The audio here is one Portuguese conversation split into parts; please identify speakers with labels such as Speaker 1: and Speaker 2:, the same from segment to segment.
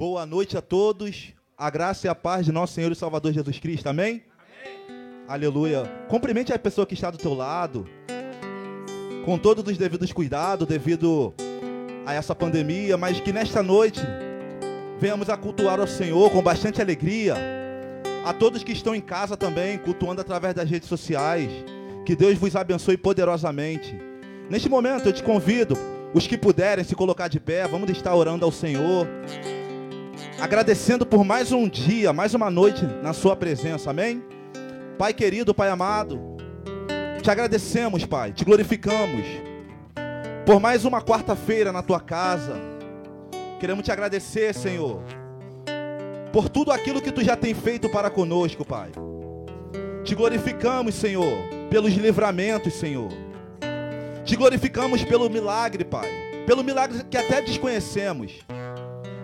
Speaker 1: Boa noite a todos. A graça e a paz de nosso Senhor e Salvador Jesus Cristo. Amém? Amém. Aleluia. Cumprimente a pessoa que está do teu lado. Com todos os devidos cuidados devido a essa pandemia, mas que nesta noite venhamos a cultuar ao Senhor com bastante alegria. A todos que estão em casa também, cultuando através das redes sociais. Que Deus vos abençoe poderosamente. Neste momento eu te convido, os que puderem se colocar de pé, vamos estar orando ao Senhor agradecendo por mais um dia, mais uma noite na Sua presença, amém? Pai querido, Pai amado, te agradecemos, Pai, te glorificamos por mais uma quarta-feira na Tua casa. Queremos te agradecer, Senhor, por tudo aquilo que Tu já tem feito para conosco, Pai. Te glorificamos, Senhor, pelos livramentos, Senhor. Te glorificamos pelo milagre, Pai, pelo milagre que até desconhecemos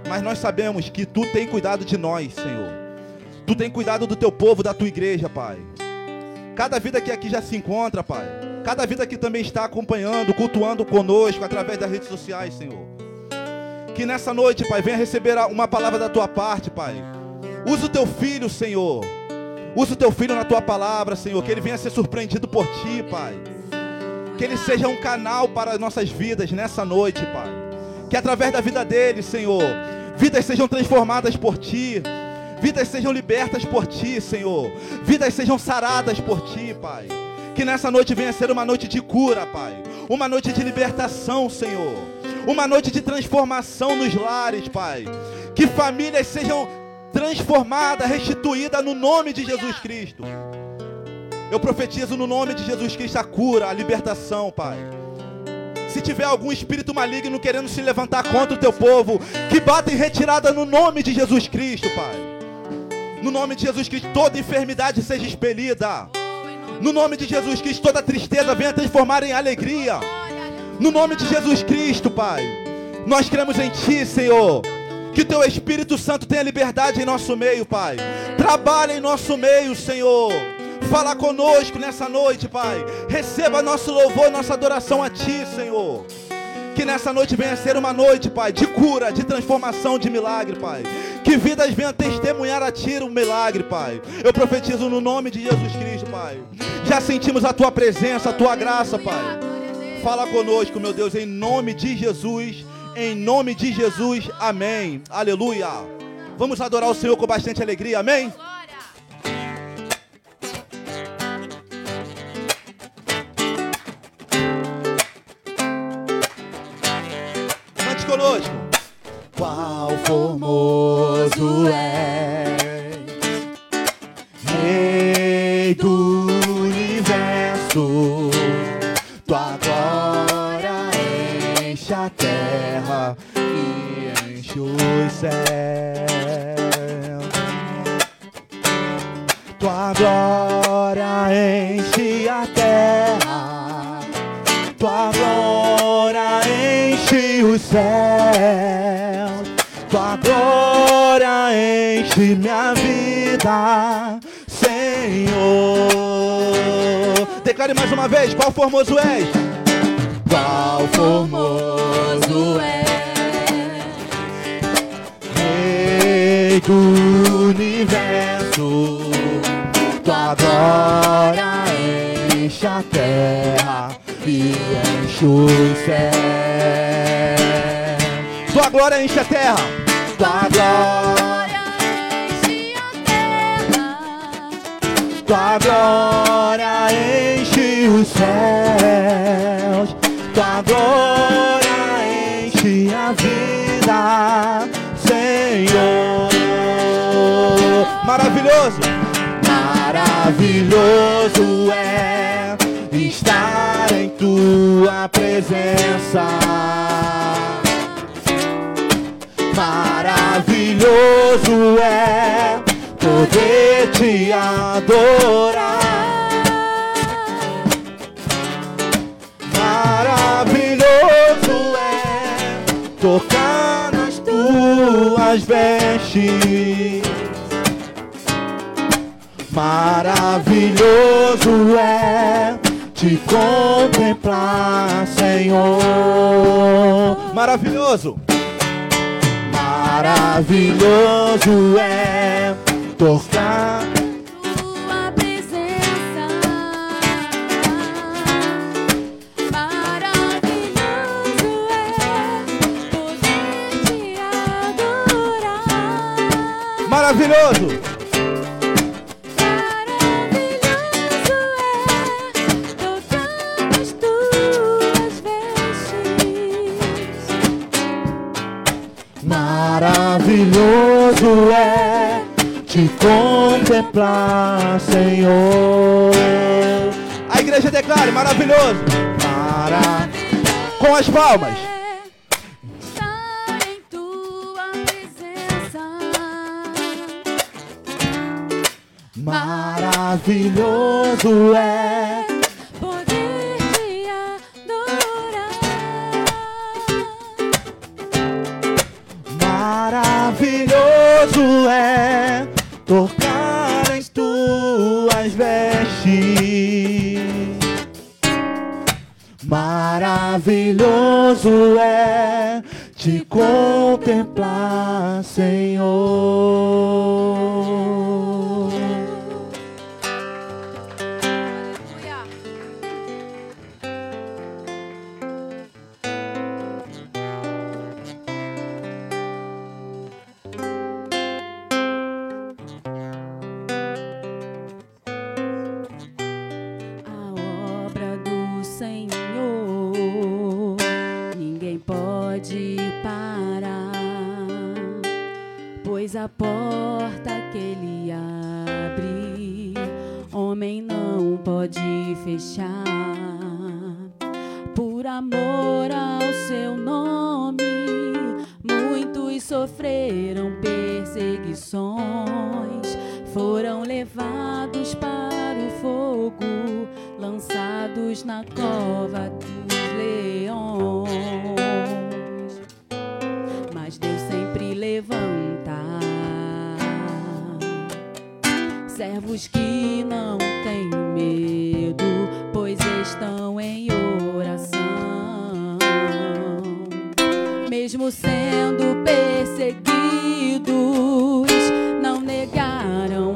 Speaker 1: mas nós sabemos que tu tem cuidado de nós, Senhor. Tu tem cuidado do teu povo, da tua igreja, Pai. Cada vida que aqui já se encontra, Pai. Cada vida que também está acompanhando, cultuando conosco através das redes sociais, Senhor. Que nessa noite, Pai, venha receber uma palavra da tua parte, Pai. Usa o teu filho, Senhor. Usa o teu filho na tua palavra, Senhor. Que ele venha ser surpreendido por ti, Pai. Que ele seja um canal para nossas vidas nessa noite, Pai. Que através da vida dele, Senhor, vidas sejam transformadas por ti, vidas sejam libertas por ti, Senhor, vidas sejam saradas por ti, Pai. Que nessa noite venha ser uma noite de cura, Pai, uma noite de libertação, Senhor, uma noite de transformação nos lares, Pai. Que famílias sejam transformadas, restituídas no nome de Jesus Cristo. Eu profetizo no nome de Jesus Cristo a cura, a libertação, Pai. Se tiver algum espírito maligno querendo se levantar contra o teu povo, que bata em retirada no nome de Jesus Cristo, Pai. No nome de Jesus Cristo, toda enfermidade seja expelida. No nome de Jesus Cristo, toda tristeza venha transformar em alegria. No nome de Jesus Cristo, Pai. Nós cremos em Ti, Senhor. Que Teu Espírito Santo tenha liberdade em nosso meio, Pai. Trabalhe em nosso meio, Senhor. Fala conosco nessa noite, Pai. Receba nosso louvor, nossa adoração a Ti, Senhor. Que nessa noite venha ser uma noite, Pai, de cura, de transformação, de milagre, Pai. Que vidas venham testemunhar a Ti um milagre, Pai. Eu profetizo no nome de Jesus Cristo, Pai. Já sentimos a Tua presença, a Tua graça, Pai. Fala conosco, meu Deus, em nome de Jesus. Em nome de Jesus, amém. Aleluia. Vamos adorar o Senhor com bastante alegria, amém? Uma vez: qual formoso és?
Speaker 2: Qual formoso é, Rei do universo, tua glória enche a terra e enche os céus.
Speaker 1: Tua glória enche a terra.
Speaker 2: Tua glória
Speaker 3: enche a terra.
Speaker 2: Tua glória enche os céus, tua glória enche a vida, Senhor.
Speaker 1: Maravilhoso.
Speaker 2: Maravilhoso é estar em tua presença. Maravilhoso é poder te adorar. Tocar nas tuas vestes. Maravilhoso é te contemplar, Senhor.
Speaker 1: Maravilhoso.
Speaker 2: Maravilhoso é tocar.
Speaker 3: Maravilhoso.
Speaker 1: Maravilhoso
Speaker 3: é.
Speaker 2: Maravilhoso é te contemplar, Senhor.
Speaker 1: A igreja declare, maravilhoso.
Speaker 2: Mara...
Speaker 1: Com as palmas.
Speaker 2: Maravilhoso é
Speaker 3: servos que não têm medo, pois estão em oração. Mesmo sendo perseguidos, não negaram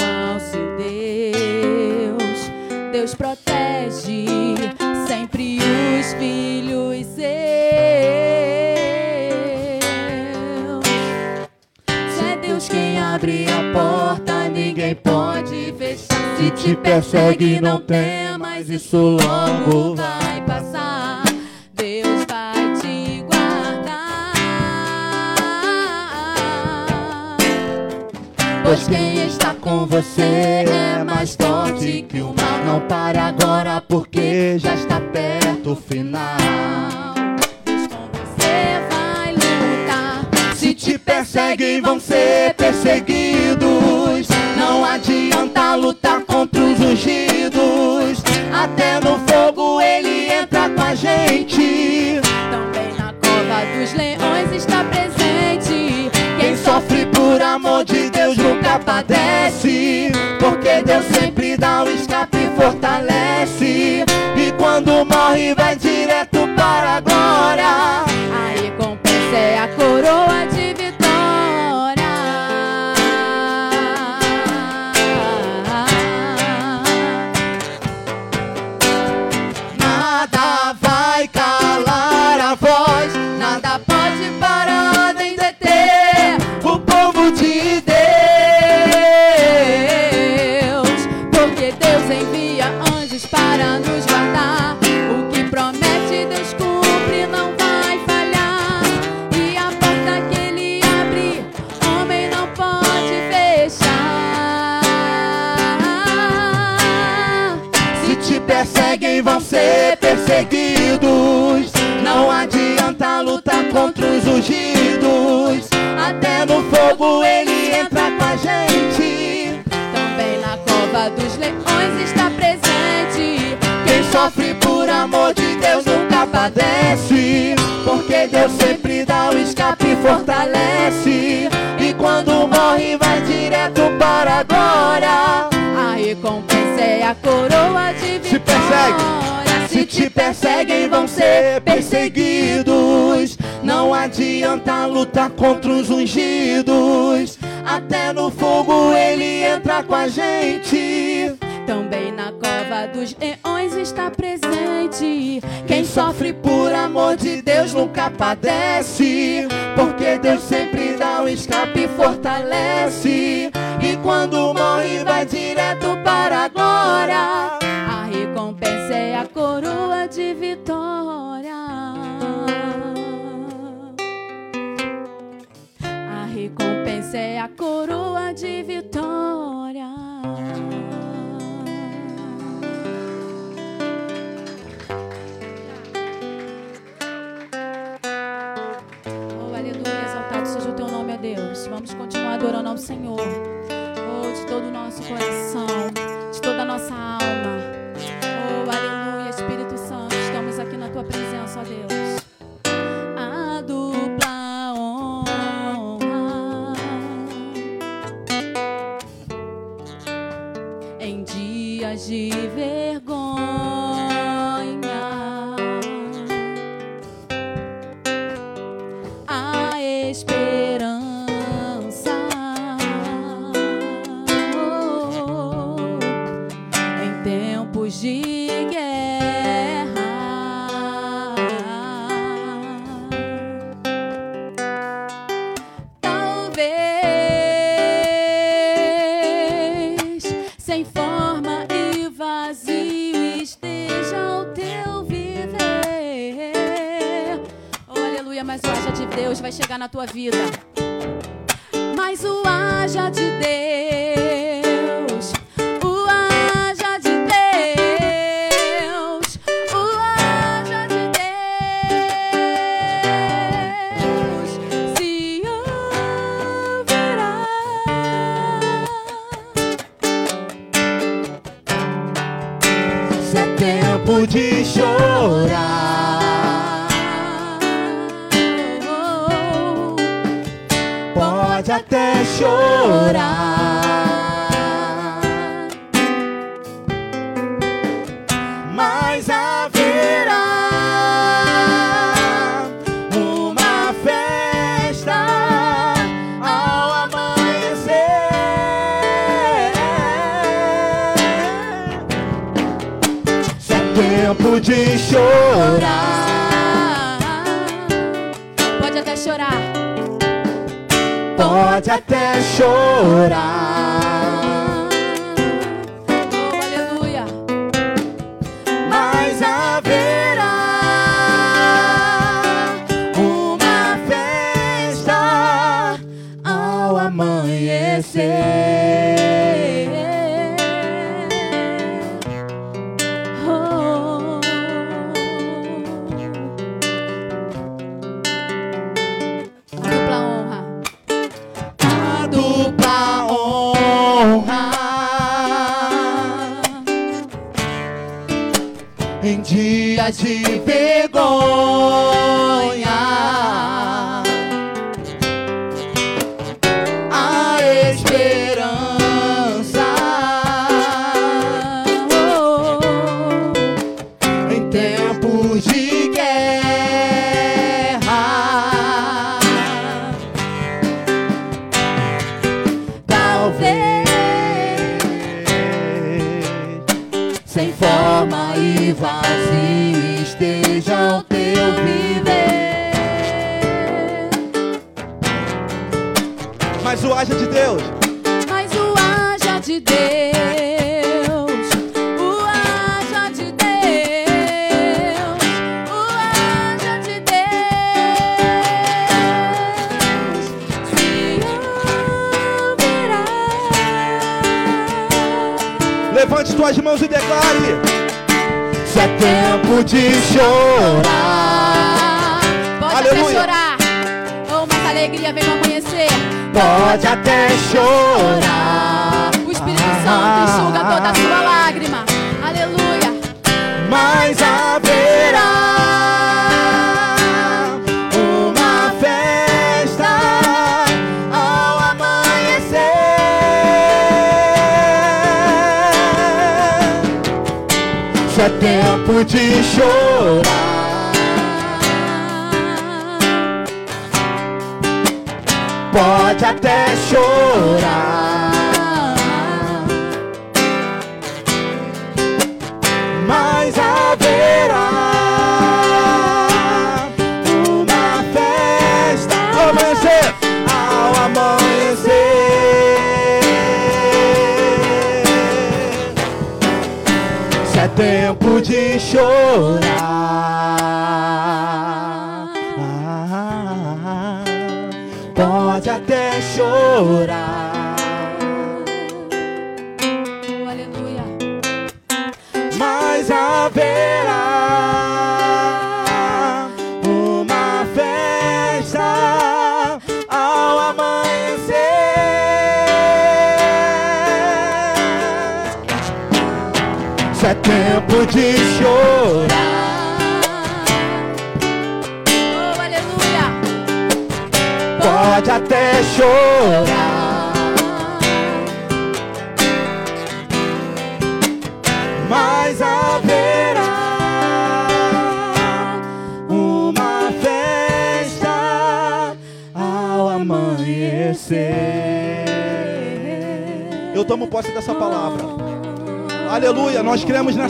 Speaker 3: te persegue, não temas, isso logo vai passar. Deus vai te guardar.
Speaker 2: Pois quem está com você é mais forte que o mal. Não pare agora, porque já está perto o final.
Speaker 3: Você vai lutar.
Speaker 2: Se te perseguem, vão ser perseguidos. Não adianta lutar a gente.
Speaker 3: Também na cova dos leões está presente.
Speaker 2: Quem sofre por amor de Deus nunca padece. Porque Deus sempre dá o escape e fortalece. sofre por amor de Deus nunca padece, porque Deus sempre dá o escape e fortalece. E quando morre vai direto para a glória.
Speaker 3: A recompensa é a coroa de vitória.
Speaker 1: Se persegue.
Speaker 2: Se te perseguem vão ser perseguidos. Não adianta lutar contra os ungidos. Até no fogo ele entra com a gente.
Speaker 3: Também na cova dos leões está presente.
Speaker 2: Quem sofre por amor de Deus nunca padece. Porque Deus sempre dá um escape e fortalece. E quando morre, vai direto para a glória.
Speaker 3: A recompensa é a coroa de vitória. A recompensa é a coroa de vitória. adorando ao Senhor. Oh, de todo o nosso coração, de toda a nossa alma. Oh, aleluia, Espírito Santo, estamos aqui na tua presença, ó Deus. A dupla honra em dias de ver. tua vida.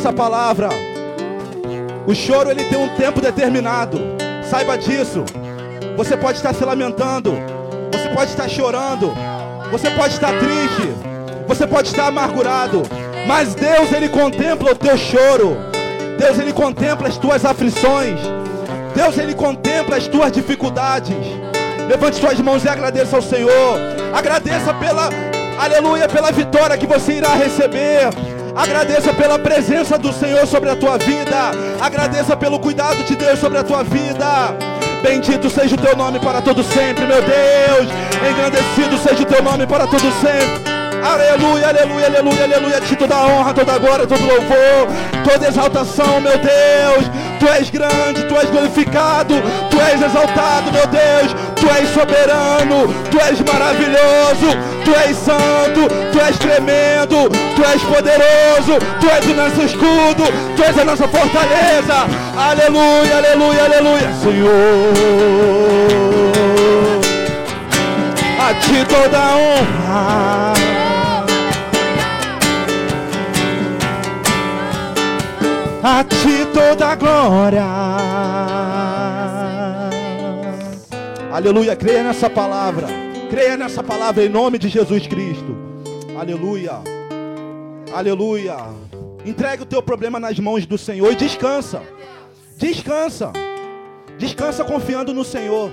Speaker 1: Nessa palavra. O choro ele tem um tempo determinado. Saiba disso. Você pode estar se lamentando. Você pode estar chorando. Você pode estar triste. Você pode estar amargurado. Mas Deus ele contempla o teu choro. Deus ele contempla as tuas aflições. Deus ele contempla as tuas dificuldades. Levante suas mãos e agradeça ao Senhor. Agradeça pela aleluia, pela vitória que você irá receber. Agradeça pela presença do Senhor sobre a tua vida. Agradeça pelo cuidado de Deus sobre a tua vida. Bendito seja o teu nome para todo sempre, meu Deus. Engrandecido seja o teu nome para todo sempre. Aleluia, aleluia, aleluia, aleluia. Ti toda honra, toda glória, todo louvor, toda exaltação, meu Deus. Tu és grande, tu és glorificado, tu és exaltado, meu Deus. Tu és soberano, tu és maravilhoso, tu és santo, tu és tremendo, tu és poderoso, tu és o nosso escudo, tu és a nossa fortaleza. Aleluia, aleluia, aleluia, Senhor. A ti toda a honra. A ti toda a glória. Aleluia, creia nessa palavra. Creia nessa palavra em nome de Jesus Cristo. Aleluia. Aleluia. Entregue o teu problema nas mãos do Senhor e descansa. Descansa. Descansa confiando no Senhor.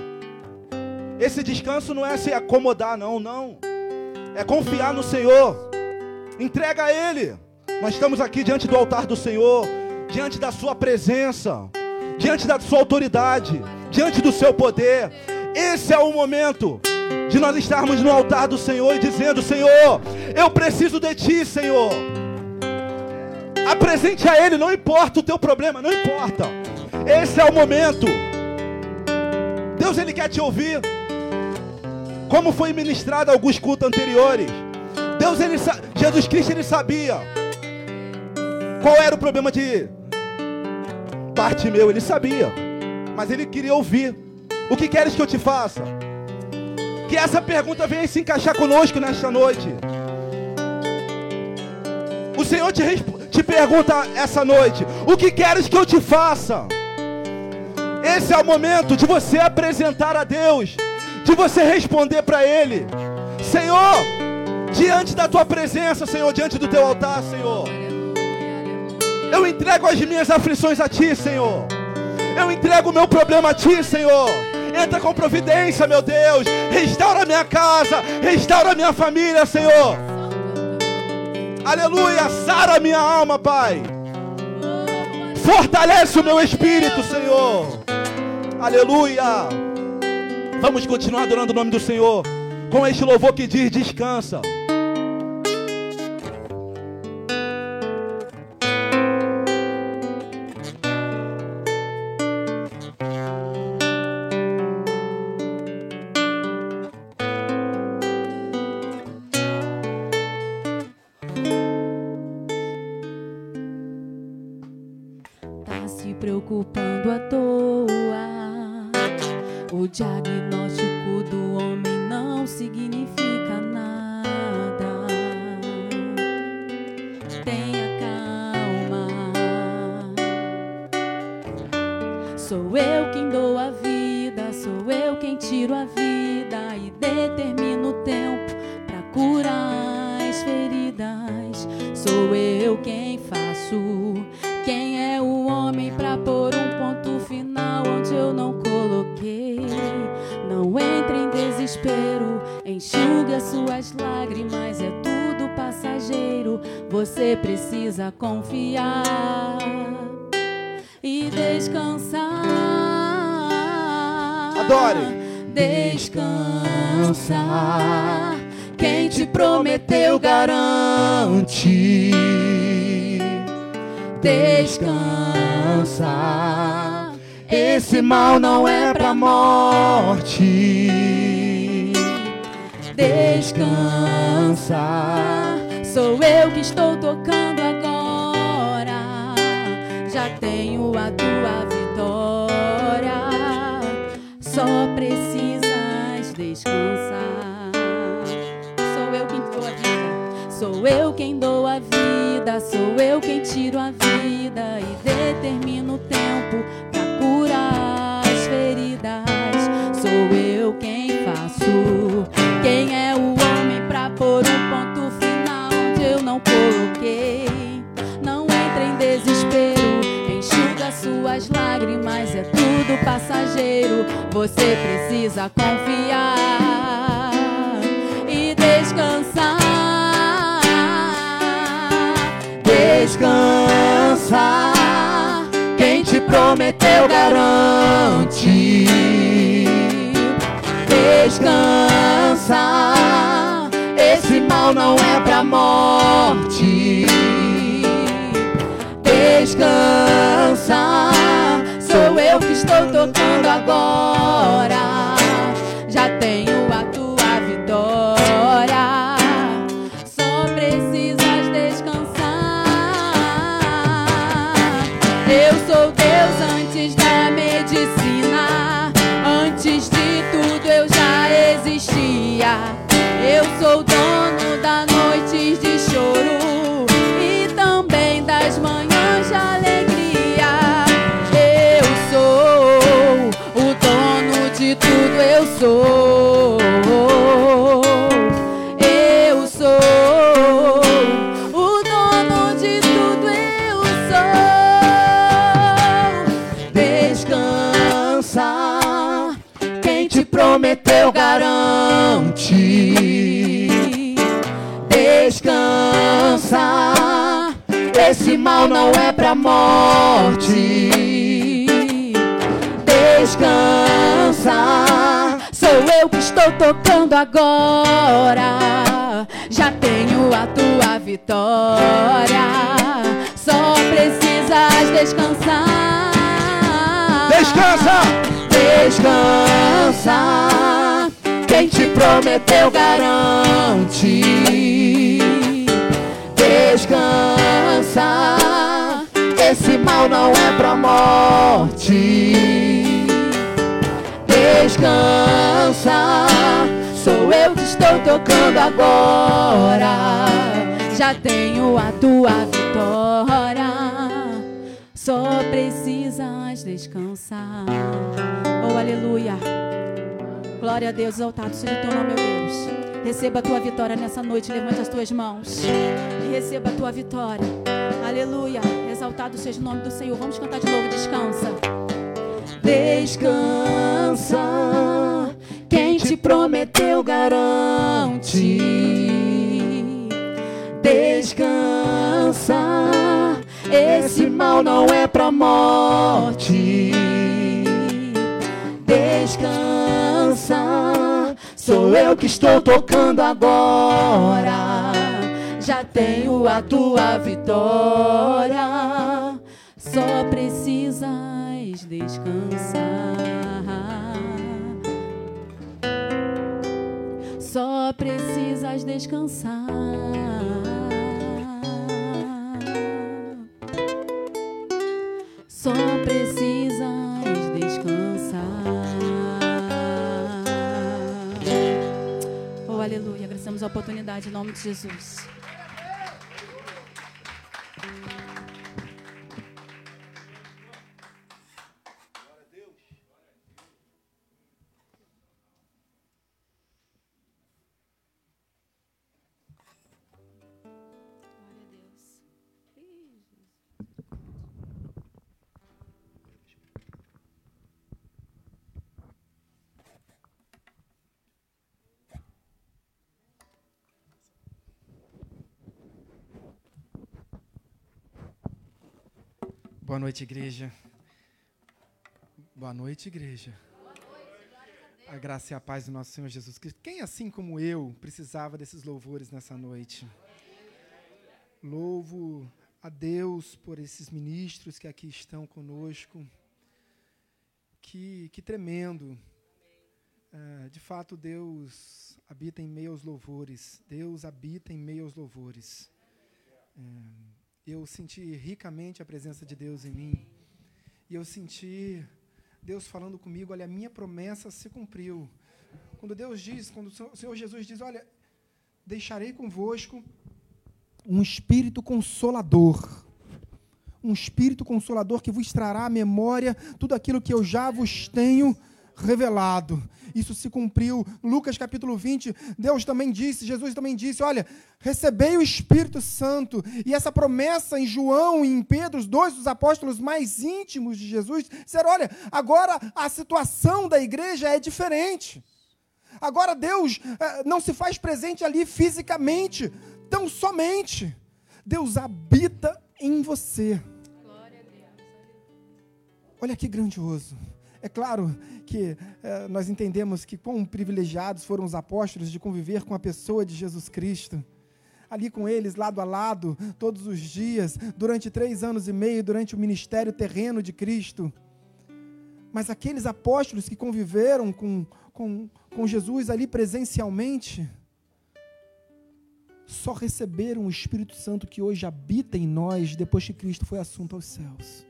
Speaker 1: Esse descanso não é se acomodar, não, não. É confiar no Senhor. Entrega a Ele. Nós estamos aqui diante do altar do Senhor, diante da Sua presença, diante da Sua autoridade, diante do Seu poder. Esse é o momento de nós estarmos no altar do Senhor e dizendo: Senhor, eu preciso de Ti, Senhor. Apresente a Ele, não importa o teu problema, não importa. Esse é o momento. Deus ele quer te ouvir. Como foi ministrado alguns cultos anteriores. Deus ele Jesus Cristo ele sabia qual era o problema de Bartimeu, ele sabia. Mas ele queria ouvir. O que queres que eu te faça? Que essa pergunta venha se encaixar conosco nesta noite. O Senhor te, te pergunta essa noite: O que queres que eu te faça? Esse é o momento de você apresentar a Deus, de você responder para Ele: Senhor, diante da tua presença, Senhor, diante do teu altar, Senhor, eu entrego as minhas aflições a Ti, Senhor. Eu entrego o meu problema a Ti, Senhor. Entra com providência, meu Deus. Restaura minha casa, restaura minha família, Senhor. Aleluia, sara minha alma, Pai. Fortalece o meu espírito, Senhor. Aleluia. Vamos continuar adorando o nome do Senhor com este louvor que diz: descansa.
Speaker 3: Preocupando à toa. O diagnóstico do homem não significa nada. Tenha calma. Sou eu quem dou a vida, sou eu quem tiro a vida e determino o tempo para curar as feridas. Sou eu quem faço. Desespero, enxugue as suas lágrimas, é tudo passageiro. Você precisa confiar e descansar.
Speaker 1: Adore.
Speaker 3: Descansa. Quem te prometeu garante. Descansa. Esse mal não é pra morte. Descansa. Sou eu que estou tocando agora. Já tenho a tua vitória. Só precisas descansar. Sou eu quem dou a vida. Sou eu quem dou a vida. Sou eu quem tiro a vida e determino o tempo suas lágrimas, é tudo passageiro. Você precisa confiar e descansar. Descansa. Quem te prometeu garante. Descansa. Esse mal não é pra morte. Descansa. Eu que estou tocando agora. Garante. Descansa. Esse mal não é pra morte. Descansa. Sou eu que estou tocando agora. Já tenho a tua vitória. Só precisas descansar.
Speaker 1: Descansa!
Speaker 3: Descansa. Quem te prometeu garante. Descansa. Esse mal não é pra morte. Descansa. Sou eu que estou tocando agora. Já tenho a tua vitória. Só precisas descansar. Oh, aleluia. Glória a Deus, exaltado seja o teu nome, meu Deus. Receba a tua vitória nessa noite, levante as tuas mãos e receba a tua vitória. Aleluia, exaltado seja o nome do Senhor. Vamos cantar de novo, descansa. Descansa, quem te prometeu garante. Descansa, esse mal não é pra morte. Descansa, sou eu que estou tocando agora. Já tenho a tua vitória. Só precisas descansar. Só precisas descansar. Só precisas aleluia. Agradecemos a oportunidade em nome de Jesus.
Speaker 4: Boa noite, igreja. Boa noite, igreja. A graça e a paz do nosso Senhor Jesus Cristo. Quem, assim como eu, precisava desses louvores nessa noite? Louvo a Deus por esses ministros que aqui estão conosco. Que, que tremendo. É, de fato, Deus habita em meio aos louvores. Deus habita em meio aos louvores. É, eu senti ricamente a presença de Deus em mim. E eu senti Deus falando comigo, olha, a minha promessa se cumpriu. Quando Deus diz, quando o Senhor Jesus diz, olha, deixarei convosco um espírito consolador. Um espírito consolador que vos trará à memória tudo aquilo que eu já vos tenho revelado. Isso se cumpriu. Lucas capítulo 20, Deus também disse, Jesus também disse: Olha, recebei o Espírito Santo. E essa promessa em João e em Pedro, os dois dos apóstolos mais íntimos de Jesus, disseram: Olha, agora a situação da igreja é diferente. Agora Deus eh, não se faz presente ali fisicamente, tão somente. Deus habita em você. Olha que grandioso. É claro que é, nós entendemos que quão privilegiados foram os apóstolos de conviver com a pessoa de Jesus Cristo. Ali com eles, lado a lado, todos os dias, durante três anos e meio, durante o ministério terreno de Cristo. Mas aqueles apóstolos que conviveram com, com, com Jesus ali presencialmente, só receberam o Espírito Santo que hoje habita em nós depois que Cristo foi assunto aos céus.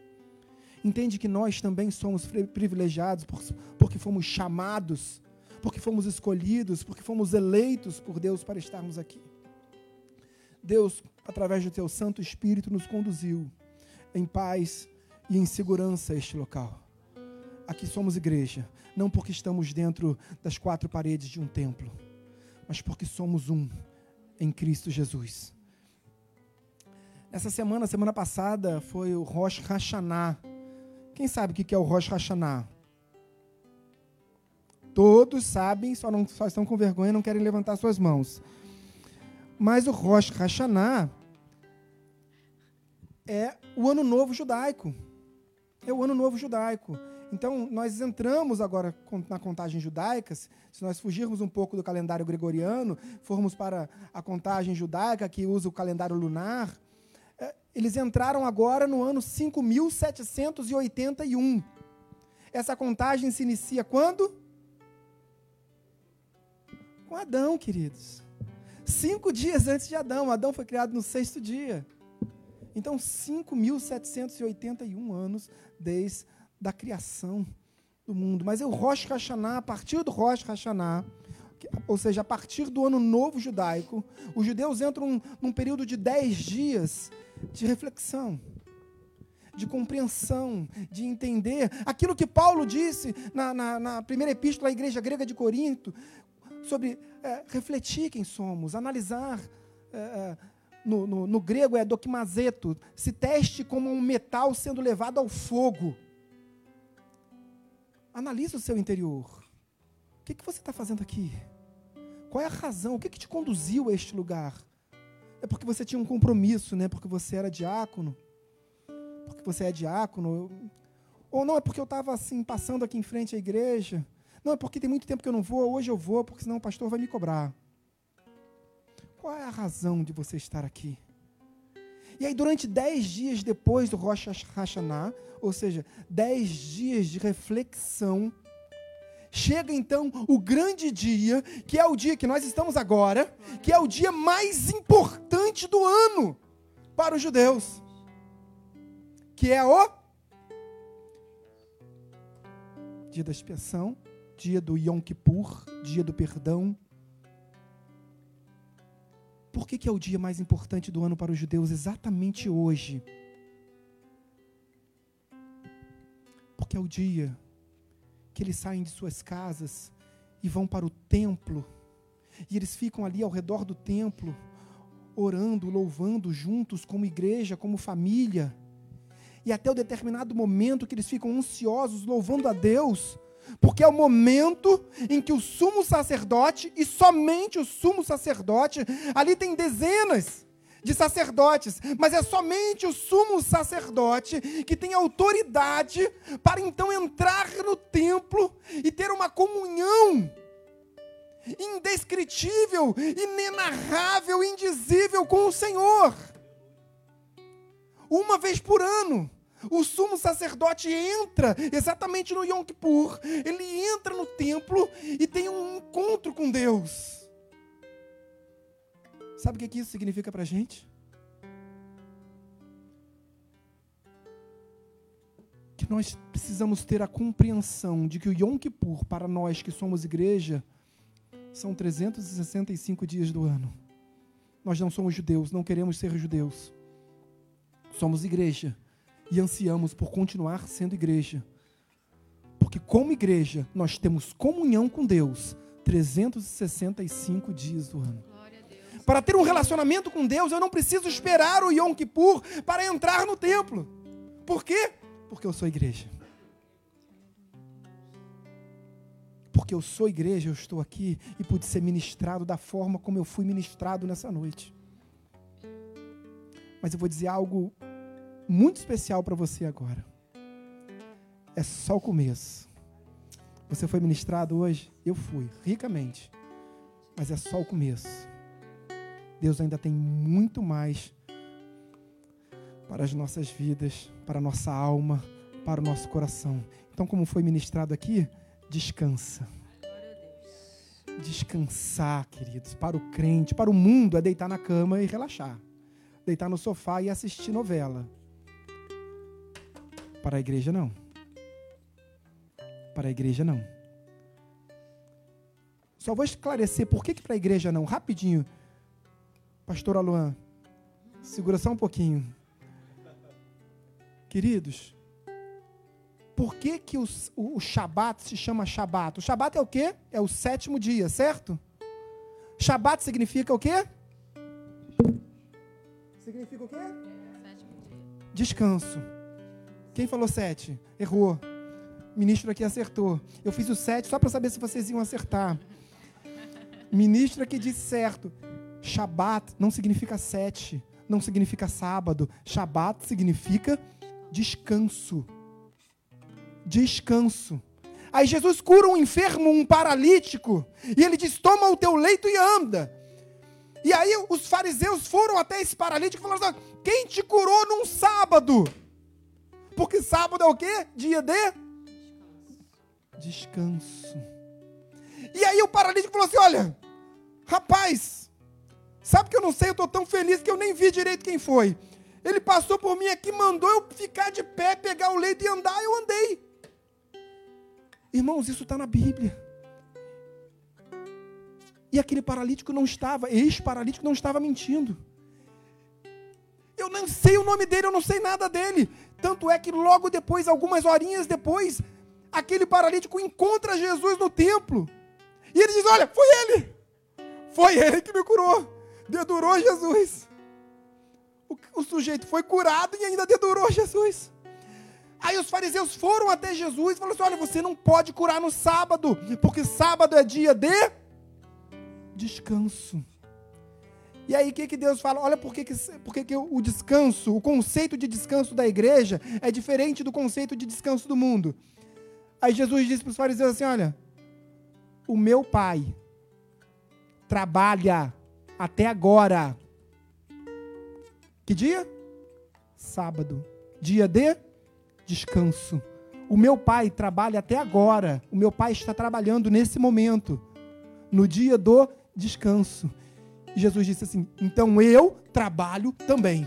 Speaker 4: Entende que nós também somos privilegiados porque fomos chamados, porque fomos escolhidos, porque fomos eleitos por Deus para estarmos aqui. Deus, através do teu Santo Espírito, nos conduziu em paz e em segurança a este local. Aqui somos igreja, não porque estamos dentro das quatro paredes de um templo, mas porque somos um em Cristo Jesus. Essa semana, semana passada, foi o Rosh Hashanah, quem sabe o que é o Rosh Hashanah? Todos sabem, só, não, só estão com vergonha e não querem levantar suas mãos. Mas o Rosh Hashanah é o ano novo judaico. É o ano novo judaico. Então, nós entramos agora na contagem judaica, se nós fugirmos um pouco do calendário gregoriano, formos para a contagem judaica, que usa o calendário lunar, eles entraram agora no ano 5781. Essa contagem se inicia quando? Com Adão, queridos. Cinco dias antes de Adão. Adão foi criado no sexto dia. Então, 5.781 anos desde a criação do mundo. Mas o Rosh Hashanah, a partir do Rosh Hashanah, ou seja, a partir do ano novo judaico, os judeus entram num período de dez dias de reflexão, de compreensão, de entender aquilo que Paulo disse na, na, na primeira epístola à igreja grega de Corinto, sobre é, refletir quem somos, analisar. É, é, no, no, no, grego é dokimazeto, se teste como um metal sendo levado ao fogo. Analise o seu interior. Que, que você está fazendo aqui? Qual é a razão? O que, que te conduziu a este lugar? É porque você tinha um compromisso, né? Porque você era diácono. Porque você é diácono. Ou não, é porque eu estava assim, passando aqui em frente à igreja. Não, é porque tem muito tempo que eu não vou, hoje eu vou, porque senão o pastor vai me cobrar. Qual é a razão de você estar aqui? E aí, durante dez dias depois do Rosh Hashanah, ou seja, dez dias de reflexão, Chega então o grande dia, que é o dia que nós estamos agora, que é o dia mais importante do ano para os judeus, que é o dia da expiação, dia do Yom Kippur, dia do perdão. Por que, que é o dia mais importante do ano para os judeus exatamente hoje? Porque é o dia que eles saem de suas casas e vão para o templo, e eles ficam ali ao redor do templo, orando, louvando juntos, como igreja, como família. E até o determinado momento que eles ficam ansiosos, louvando a Deus, porque é o momento em que o sumo sacerdote, e somente o sumo sacerdote, ali tem dezenas de sacerdotes, mas é somente o sumo sacerdote que tem autoridade para então entrar no templo e ter uma comunhão indescritível, inenarrável, indizível com o Senhor. Uma vez por ano, o sumo sacerdote entra exatamente no Yom Kippur, ele entra no templo e tem um encontro com Deus. Sabe o que isso significa para a gente? Que nós precisamos ter a compreensão de que o Yom Kippur, para nós que somos igreja, são 365 dias do ano. Nós não somos judeus, não queremos ser judeus. Somos igreja e ansiamos por continuar sendo igreja. Porque, como igreja, nós temos comunhão com Deus 365 dias do ano. Para ter um relacionamento com Deus, eu não preciso esperar o Yom Kippur para entrar no templo. Por quê? Porque eu sou igreja. Porque eu sou igreja, eu estou aqui e pude ser ministrado da forma como eu fui ministrado nessa noite. Mas eu vou dizer algo muito especial para você agora. É só o começo. Você foi ministrado hoje? Eu fui, ricamente. Mas é só o começo. Deus ainda tem muito mais para as nossas vidas, para a nossa alma, para o nosso coração. Então, como foi ministrado aqui, descansa. Descansar, queridos, para o crente, para o mundo é deitar na cama e relaxar. Deitar no sofá e assistir novela. Para a igreja, não. Para a igreja, não. Só vou esclarecer por que, que para a igreja não. Rapidinho. Pastor Aluan, segura só um pouquinho. Queridos, por que, que o, o, o Shabat se chama Shabat? O Shabat é o quê? É o sétimo dia, certo? Shabat significa o quê? Significa o quê? Descanso. Quem falou sete? Errou. O ministro aqui acertou. Eu fiz o sete só para saber se vocês iam acertar. Ministro aqui disse certo. Shabat não significa sete, não significa sábado. Shabat significa descanso. Descanso. Aí Jesus cura um enfermo, um paralítico, e ele diz: Toma o teu leito e anda. E aí os fariseus foram até esse paralítico e falaram: assim, Quem te curou num sábado? Porque sábado é o quê? Dia de descanso. E aí o paralítico falou assim: Olha, rapaz, sabe que eu não sei, eu estou tão feliz que eu nem vi direito quem foi. Ele passou por mim aqui, mandou eu ficar de pé, pegar o leito e andar, eu andei. Irmãos, isso está na Bíblia. E aquele paralítico não estava, ex-paralítico não estava mentindo. Eu não sei o nome dele, eu não sei nada dele. Tanto é que logo depois, algumas horinhas depois, aquele paralítico encontra Jesus no templo. E ele diz: Olha, foi ele. Foi ele que me curou. Dedurou Jesus. O, o sujeito foi curado e ainda dedurou Jesus. Aí os fariseus foram até Jesus e falaram assim: Olha, você não pode curar no sábado, porque sábado é dia de descanso. E aí, o que, que Deus fala? Olha por que, que, que o descanso, o conceito de descanso da igreja é diferente do conceito de descanso do mundo. Aí Jesus disse para os fariseus assim: Olha, o meu pai trabalha até agora. Que dia? Sábado. Dia de descanso. O meu pai trabalha até agora. O meu pai está trabalhando nesse momento. No dia do descanso. Jesus disse assim: então eu trabalho também.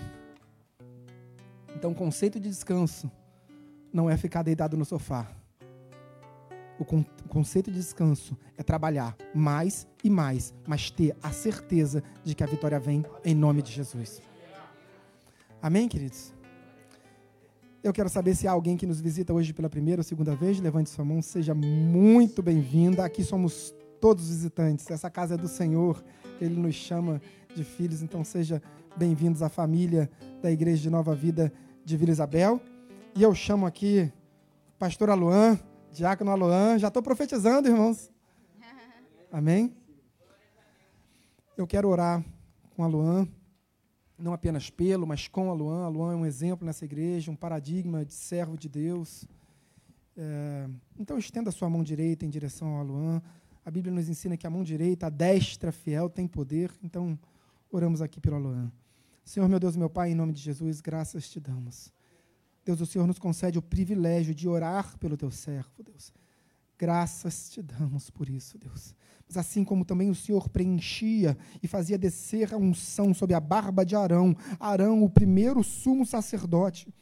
Speaker 4: Então o conceito de descanso não é ficar deitado no sofá. O, con o conceito de descanso é trabalhar mais e mais, mas ter a certeza de que a vitória vem em nome de Jesus. Amém, queridos? Eu quero saber se há alguém que nos visita hoje pela primeira ou segunda vez. Levante sua mão, seja muito bem-vinda. Aqui somos todos visitantes. Essa casa é do Senhor. Ele nos chama de filhos, então seja bem-vindos à família da Igreja de Nova Vida de Vila Isabel. E eu chamo aqui o pastor Aluan, diácono Aluan. Já estou profetizando, irmãos. Amém? Eu quero orar com Aluan, não apenas pelo, mas com Aluan. Aluan é um exemplo nessa igreja, um paradigma de servo de Deus. É, então estenda a sua mão direita em direção ao Aluan. A Bíblia nos ensina que a mão direita, a destra fiel, tem poder. Então, oramos aqui pelo Aluan. Senhor, meu Deus, meu Pai, em nome de Jesus, graças te damos. Deus, o Senhor nos concede o privilégio de orar pelo teu servo, Deus. Graças te damos por isso, Deus. Mas assim como também o Senhor preenchia e fazia descer a unção sobre a barba de Arão, Arão, o primeiro sumo sacerdote,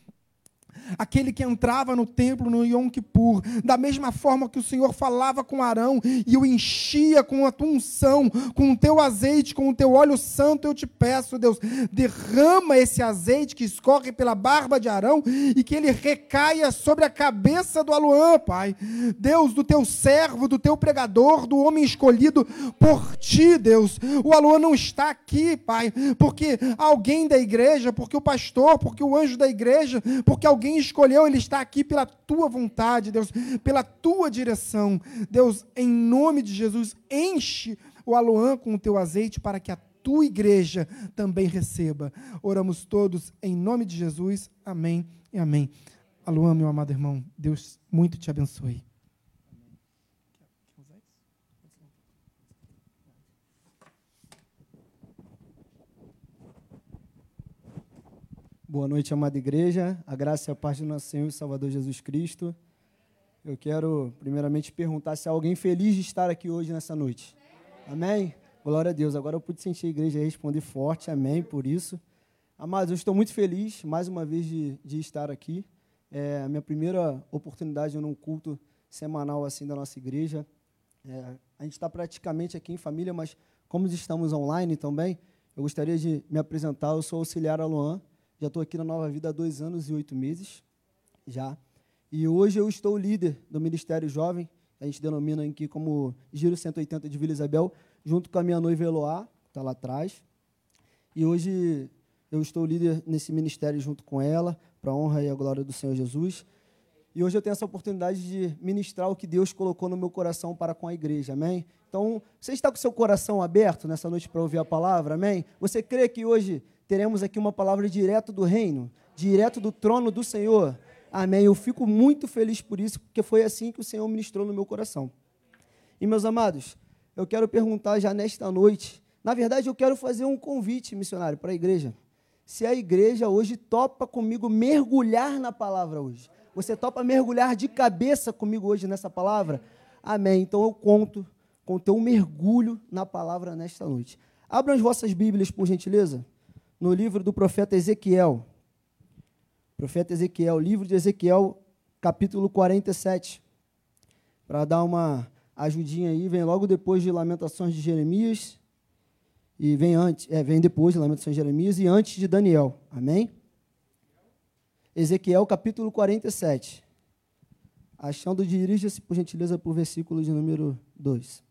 Speaker 4: aquele que entrava no templo no Yom Kippur, da mesma forma que o Senhor falava com Arão e o enchia com a tua unção, com o teu azeite, com o teu óleo santo, eu te peço, Deus, derrama esse azeite que escorre pela barba de Arão e que ele recaia sobre a cabeça do Aluã, Pai. Deus, do teu servo, do teu pregador, do homem escolhido por ti, Deus. O Aluã não está aqui, Pai, porque alguém da igreja, porque o pastor, porque o anjo da igreja, porque alguém escolheu, ele está aqui pela tua vontade, Deus, pela tua direção. Deus, em nome de Jesus, enche o Aloã com o teu azeite para que a tua igreja também receba. Oramos todos em nome de Jesus. Amém e amém. Aloã, meu amado irmão, Deus muito te abençoe.
Speaker 5: Boa noite, amada igreja. A graça e a paz do nosso Senhor e Salvador Jesus Cristo. Eu quero, primeiramente, perguntar se há alguém feliz de estar aqui hoje nessa noite. Amém? Glória a Deus. Agora eu pude sentir a igreja responder forte. Amém. Por isso. Amados, eu estou muito feliz, mais uma vez, de, de estar aqui. É a minha primeira oportunidade num culto semanal assim da nossa igreja. É, a gente está praticamente aqui em família, mas como estamos online também, eu gostaria de me apresentar. Eu sou auxiliar Aloan já estou aqui na Nova Vida há dois anos e oito meses, já. E hoje eu estou líder do Ministério Jovem, a gente denomina aqui como Giro 180 de Vila Isabel, junto com a minha noiva Eloá, que está lá atrás. E hoje eu estou líder nesse ministério junto com ela, para a honra e a glória do Senhor Jesus. E hoje eu tenho essa oportunidade de ministrar o que Deus colocou no meu coração para com a igreja, amém? Então, você está com seu coração aberto nessa noite para ouvir a palavra, amém? Você crê que hoje teremos aqui uma palavra direto do reino, direto do trono do Senhor. Amém. Eu fico muito feliz por isso, porque foi assim que o Senhor ministrou no meu coração. E meus amados, eu quero perguntar já nesta noite, na verdade eu quero fazer um convite missionário para a igreja. Se a igreja hoje topa comigo mergulhar na palavra hoje. Você topa mergulhar de cabeça comigo hoje nessa palavra? Amém. Então eu conto com o teu mergulho na palavra nesta noite. Abram as vossas Bíblias, por gentileza no livro do profeta Ezequiel. Profeta Ezequiel, livro de Ezequiel, capítulo 47. Para dar uma ajudinha aí, vem logo depois de Lamentações de Jeremias e vem antes, é, vem depois de Lamentações de Jeremias e antes de Daniel. Amém? Ezequiel capítulo 47. Achando, dirija-se por gentileza para o versículo de número 2.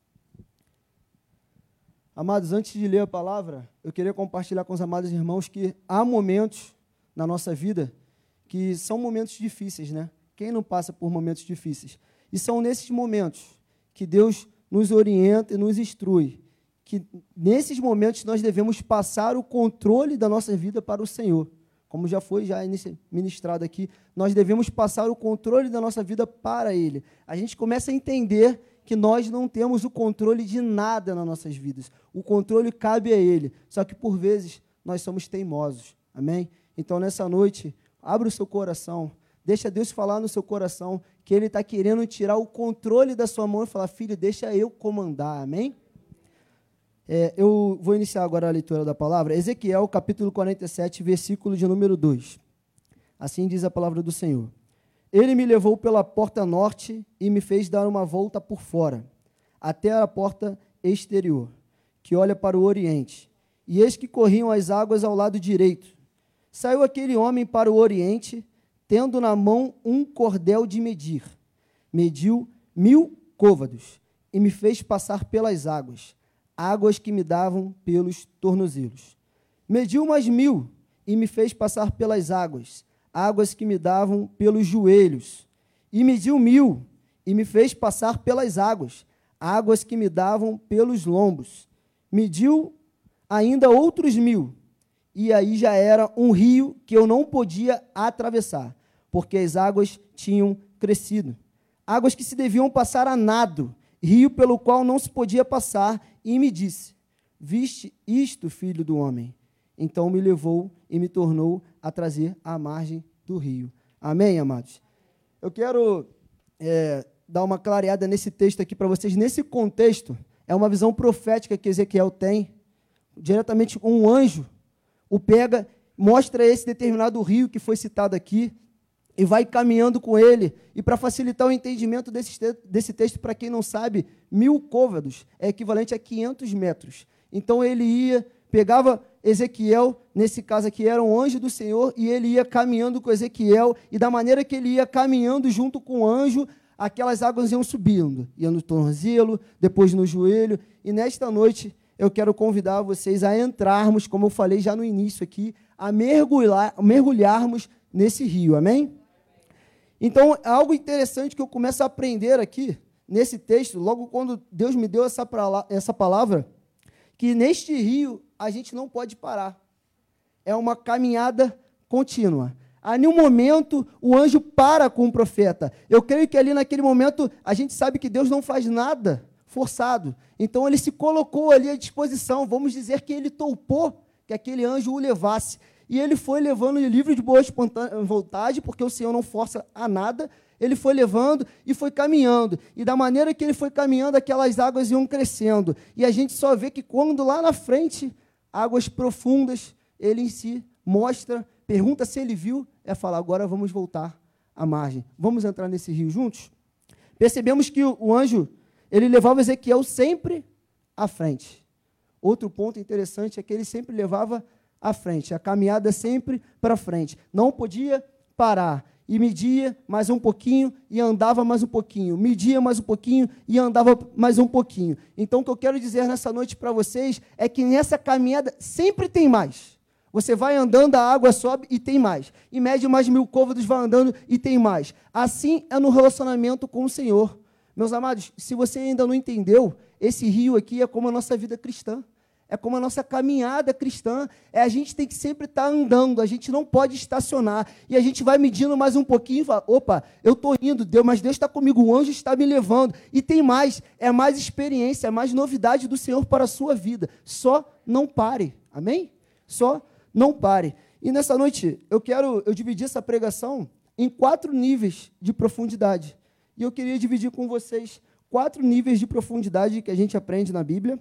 Speaker 5: Amados, antes de ler a palavra, eu queria compartilhar com os amados irmãos que há momentos na nossa vida que são momentos difíceis, né? Quem não passa por momentos difíceis? E são nesses momentos que Deus nos orienta e nos instrui, que nesses momentos nós devemos passar o controle da nossa vida para o Senhor. Como já foi já ministrado aqui, nós devemos passar o controle da nossa vida para Ele. A gente começa a entender que nós não temos o controle de nada nas nossas vidas. O controle cabe a Ele. Só que por vezes nós somos teimosos. Amém? Então nessa noite, abra o seu coração. Deixa Deus falar no seu coração que Ele está querendo tirar o controle da sua mão e falar, filho, deixa eu comandar. Amém? É, eu vou iniciar agora a leitura da palavra. Ezequiel, capítulo 47, versículo de número 2. Assim diz a palavra do Senhor. Ele me levou pela porta norte e me fez dar uma volta por fora, até a porta exterior, que olha para o oriente. E eis que corriam as águas ao lado direito. Saiu aquele homem para o oriente, tendo na mão um cordel de medir. Mediu mil côvados e me fez passar pelas águas, águas que me davam pelos tornozelos. Mediu mais mil e me fez passar pelas águas, águas que me davam pelos joelhos. E mediu mil e me fez passar pelas águas, águas que me davam pelos lombos. Mediu ainda outros mil, e aí já era um rio que eu não podia atravessar, porque as águas tinham crescido. Águas que se deviam passar a nado, rio pelo qual não se podia passar, e me disse: Viste isto, filho do homem? Então me levou e me tornou a trazer à margem do rio. Amém, amados? Eu quero é, dar uma clareada nesse texto aqui para vocês. Nesse contexto, é uma visão profética que Ezequiel tem, diretamente um anjo, o pega, mostra esse determinado rio que foi citado aqui, e vai caminhando com ele. E para facilitar o entendimento desse, desse texto, para quem não sabe, mil côvados é equivalente a 500 metros. Então ele ia, pegava Ezequiel, nesse caso aqui era um anjo do Senhor, e ele ia caminhando com Ezequiel, e da maneira que ele ia caminhando junto com o anjo, aquelas águas iam subindo, ia no tornozelo, depois no joelho, e nesta noite eu quero convidar vocês a entrarmos, como eu falei já no início aqui, a mergulhar, mergulharmos nesse rio, amém? Então, algo interessante que eu começo a aprender aqui, nesse texto, logo quando Deus me deu essa, essa palavra, que neste rio a gente não pode parar. É uma caminhada contínua. A nenhum momento o anjo para com o profeta. Eu creio que ali naquele momento a gente sabe que Deus não faz nada forçado. Então ele se colocou ali à disposição. Vamos dizer que ele topou que aquele anjo o levasse. E ele foi levando livre de boa vontade, porque o Senhor não força a nada. Ele foi levando e foi caminhando. E da maneira que ele foi caminhando, aquelas águas iam crescendo. E a gente só vê que quando lá na frente, águas profundas, ele em si mostra, pergunta se ele viu, é falar: agora vamos voltar à margem. Vamos entrar nesse rio juntos? Percebemos que o anjo, ele levava Ezequiel sempre à frente. Outro ponto interessante é que ele sempre levava à frente, a caminhada sempre para frente. Não podia parar. E media mais um pouquinho e andava mais um pouquinho. Media mais um pouquinho e andava mais um pouquinho. Então, o que eu quero dizer nessa noite para vocês é que nessa caminhada sempre tem mais. Você vai andando, a água sobe e tem mais. E mede mais mil côvados, vai andando e tem mais. Assim é no relacionamento com o Senhor. Meus amados, se você ainda não entendeu, esse rio aqui é como a nossa vida cristã é como a nossa caminhada cristã. É a gente tem que sempre estar tá andando, a gente não pode estacionar. E a gente vai medindo mais um pouquinho fala: opa, eu estou indo, Deus, mas Deus está comigo, o anjo está me levando. E tem mais, é mais experiência, é mais novidade do Senhor para a sua vida. Só não pare. Amém? Só não pare. E nessa noite, eu quero, eu dividi essa pregação em quatro níveis de profundidade. E eu queria dividir com vocês quatro níveis de profundidade que a gente aprende na Bíblia.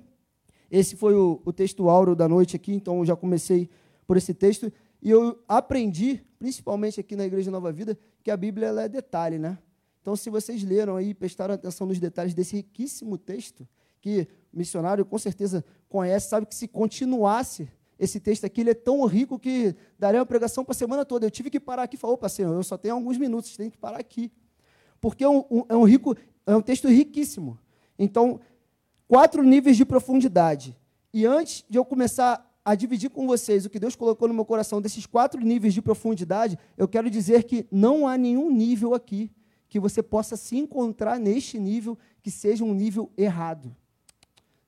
Speaker 5: Esse foi o, o texto áureo da noite aqui, então eu já comecei por esse texto. E eu aprendi, principalmente aqui na Igreja Nova Vida, que a Bíblia é detalhe, né? Então, se vocês leram aí, prestaram atenção nos detalhes desse riquíssimo texto, que o missionário com certeza conhece, sabe que se continuasse esse texto aqui, ele é tão rico que daria uma pregação para a semana toda. Eu tive que parar aqui e falar, opa, Senhor, eu só tenho alguns minutos, tem que parar aqui. Porque é um, um, é um rico, é um texto riquíssimo. Então, quatro níveis de profundidade. E antes de eu começar a dividir com vocês o que Deus colocou no meu coração desses quatro níveis de profundidade, eu quero dizer que não há nenhum nível aqui que você possa se encontrar neste nível que seja um nível errado.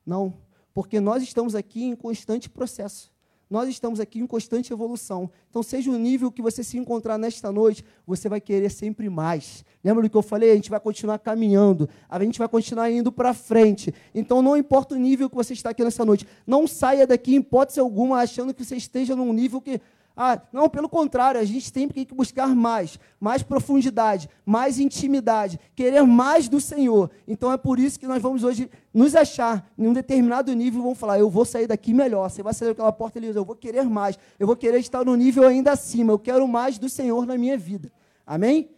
Speaker 5: Não, porque nós estamos aqui em constante processo. Nós estamos aqui em constante evolução. Então, seja o nível que você se encontrar nesta noite, você vai querer sempre mais. Lembra do que eu falei? A gente vai continuar caminhando, a gente vai continuar indo para frente. Então, não importa o nível que você está aqui nessa noite, não saia daqui, em hipótese alguma, achando que você esteja num nível que ah, não, pelo contrário, a gente tem que buscar mais, mais profundidade, mais intimidade, querer mais do Senhor. Então é por isso que nós vamos hoje nos achar em um determinado nível e vamos falar: eu vou sair daqui melhor. Você vai sair daquela porta e eu vou querer mais, eu vou querer estar no nível ainda acima, eu quero mais do Senhor na minha vida. Amém?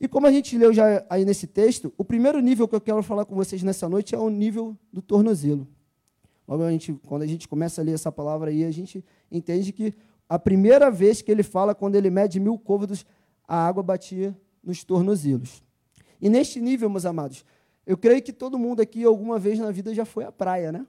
Speaker 5: E como a gente leu já aí nesse texto, o primeiro nível que eu quero falar com vocês nessa noite é o nível do tornozelo. Logo, a gente, quando a gente começa a ler essa palavra aí, a gente entende que a primeira vez que ele fala, quando ele mede mil côvados, a água batia nos tornozelos. E neste nível, meus amados, eu creio que todo mundo aqui alguma vez na vida já foi à praia, né?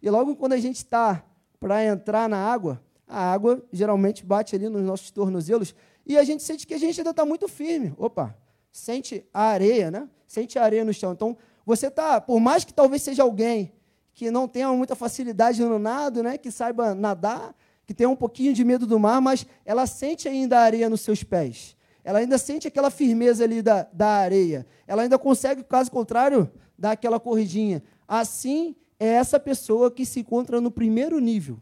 Speaker 5: E logo quando a gente está para entrar na água, a água geralmente bate ali nos nossos tornozelos e a gente sente que a gente ainda está muito firme. Opa, sente a areia, né? Sente a areia no chão. Então, você está, por mais que talvez seja alguém que não tenha muita facilidade no nado, né? Que saiba nadar, que tenha um pouquinho de medo do mar, mas ela sente ainda a areia nos seus pés. Ela ainda sente aquela firmeza ali da, da areia. Ela ainda consegue, caso contrário, dar aquela corridinha. Assim é essa pessoa que se encontra no primeiro nível.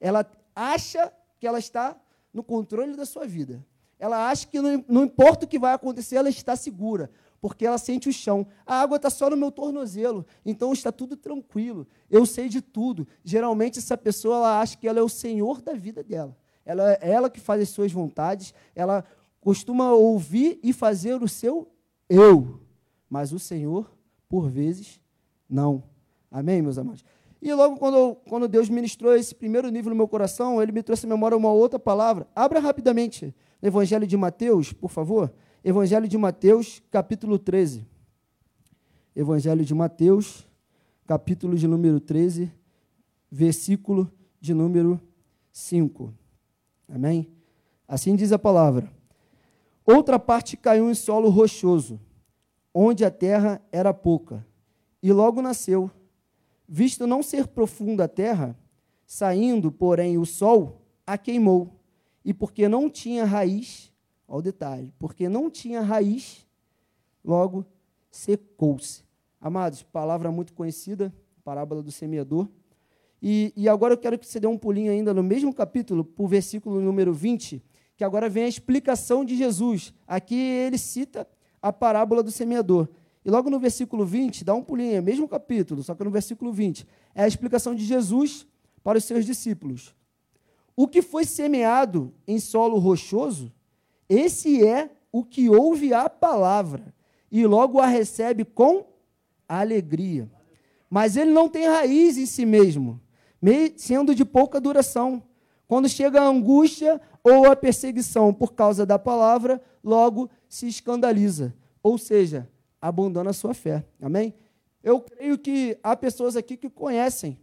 Speaker 5: Ela acha que ela está no controle da sua vida. Ela acha que não, não importa o que vai acontecer, ela está segura, porque ela sente o chão. A água está só no meu tornozelo, então está tudo tranquilo. Eu sei de tudo. Geralmente essa pessoa ela acha que ela é o senhor da vida dela. Ela é ela que faz as suas vontades, ela costuma ouvir e fazer o seu eu, mas o Senhor, por vezes, não. Amém, meus amados? E logo quando, quando Deus ministrou esse primeiro nível no meu coração, ele me trouxe à memória uma outra palavra. Abra rapidamente no Evangelho de Mateus, por favor. Evangelho de Mateus, capítulo 13. Evangelho de Mateus, capítulo de número 13, versículo de número 5. Amém? Assim diz a palavra. Outra parte caiu em solo rochoso, onde a terra era pouca, e logo nasceu Visto não ser profunda a terra, saindo, porém, o sol, a queimou. E porque não tinha raiz, olha o detalhe, porque não tinha raiz, logo secou-se. Amados, palavra muito conhecida, parábola do semeador. E, e agora eu quero que você dê um pulinho ainda no mesmo capítulo, para o versículo número 20, que agora vem a explicação de Jesus. Aqui ele cita a parábola do semeador. E logo no versículo 20, dá um pulinho, é mesmo capítulo, só que no versículo 20, é a explicação de Jesus para os seus discípulos. O que foi semeado em solo rochoso, esse é o que ouve a palavra e logo a recebe com alegria. Mas ele não tem raiz em si mesmo, sendo de pouca duração. Quando chega a angústia ou a perseguição por causa da palavra, logo se escandaliza. Ou seja, abandona a sua fé. Amém? Eu creio que há pessoas aqui que conhecem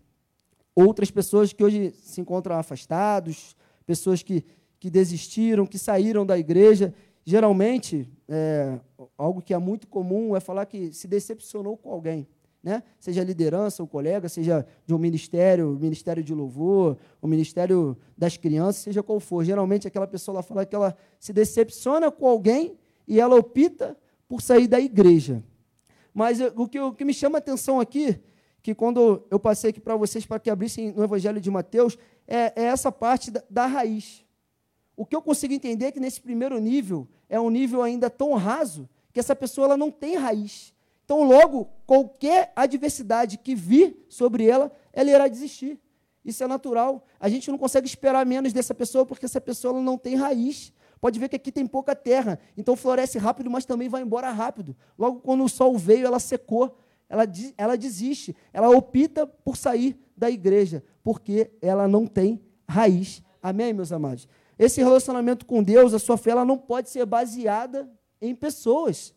Speaker 5: outras pessoas que hoje se encontram afastados, pessoas que, que desistiram, que saíram da igreja. Geralmente, é, algo que é muito comum é falar que se decepcionou com alguém. Né? Seja liderança ou colega, seja de um ministério, ministério de louvor, o ministério das crianças, seja qual for. Geralmente aquela pessoa lá fala que ela se decepciona com alguém e ela opta por sair da igreja. Mas o, que, o que me chama a atenção aqui, que quando eu passei aqui para vocês para que abrissem no Evangelho de Mateus, é, é essa parte da, da raiz. O que eu consigo entender é que nesse primeiro nível é um nível ainda tão raso que essa pessoa ela não tem raiz. Então, logo, qualquer adversidade que vir sobre ela, ela irá desistir. Isso é natural. A gente não consegue esperar menos dessa pessoa porque essa pessoa não tem raiz. Pode ver que aqui tem pouca terra, então floresce rápido, mas também vai embora rápido. Logo, quando o sol veio, ela secou, ela, ela desiste, ela opta por sair da igreja, porque ela não tem raiz. Amém, meus amados? Esse relacionamento com Deus, a sua fé, ela não pode ser baseada em pessoas.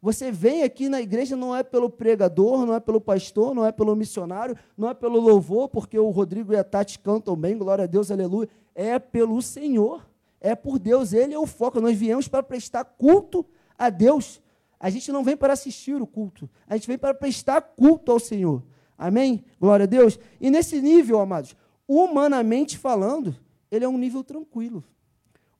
Speaker 5: Você vem aqui na igreja não é pelo pregador, não é pelo pastor, não é pelo missionário, não é pelo louvor, porque o Rodrigo e a Tati cantam bem, glória a Deus, aleluia. É pelo Senhor é por Deus, Ele é o foco. Nós viemos para prestar culto a Deus. A gente não vem para assistir o culto, a gente vem para prestar culto ao Senhor. Amém? Glória a Deus. E nesse nível, amados, humanamente falando, ele é um nível tranquilo.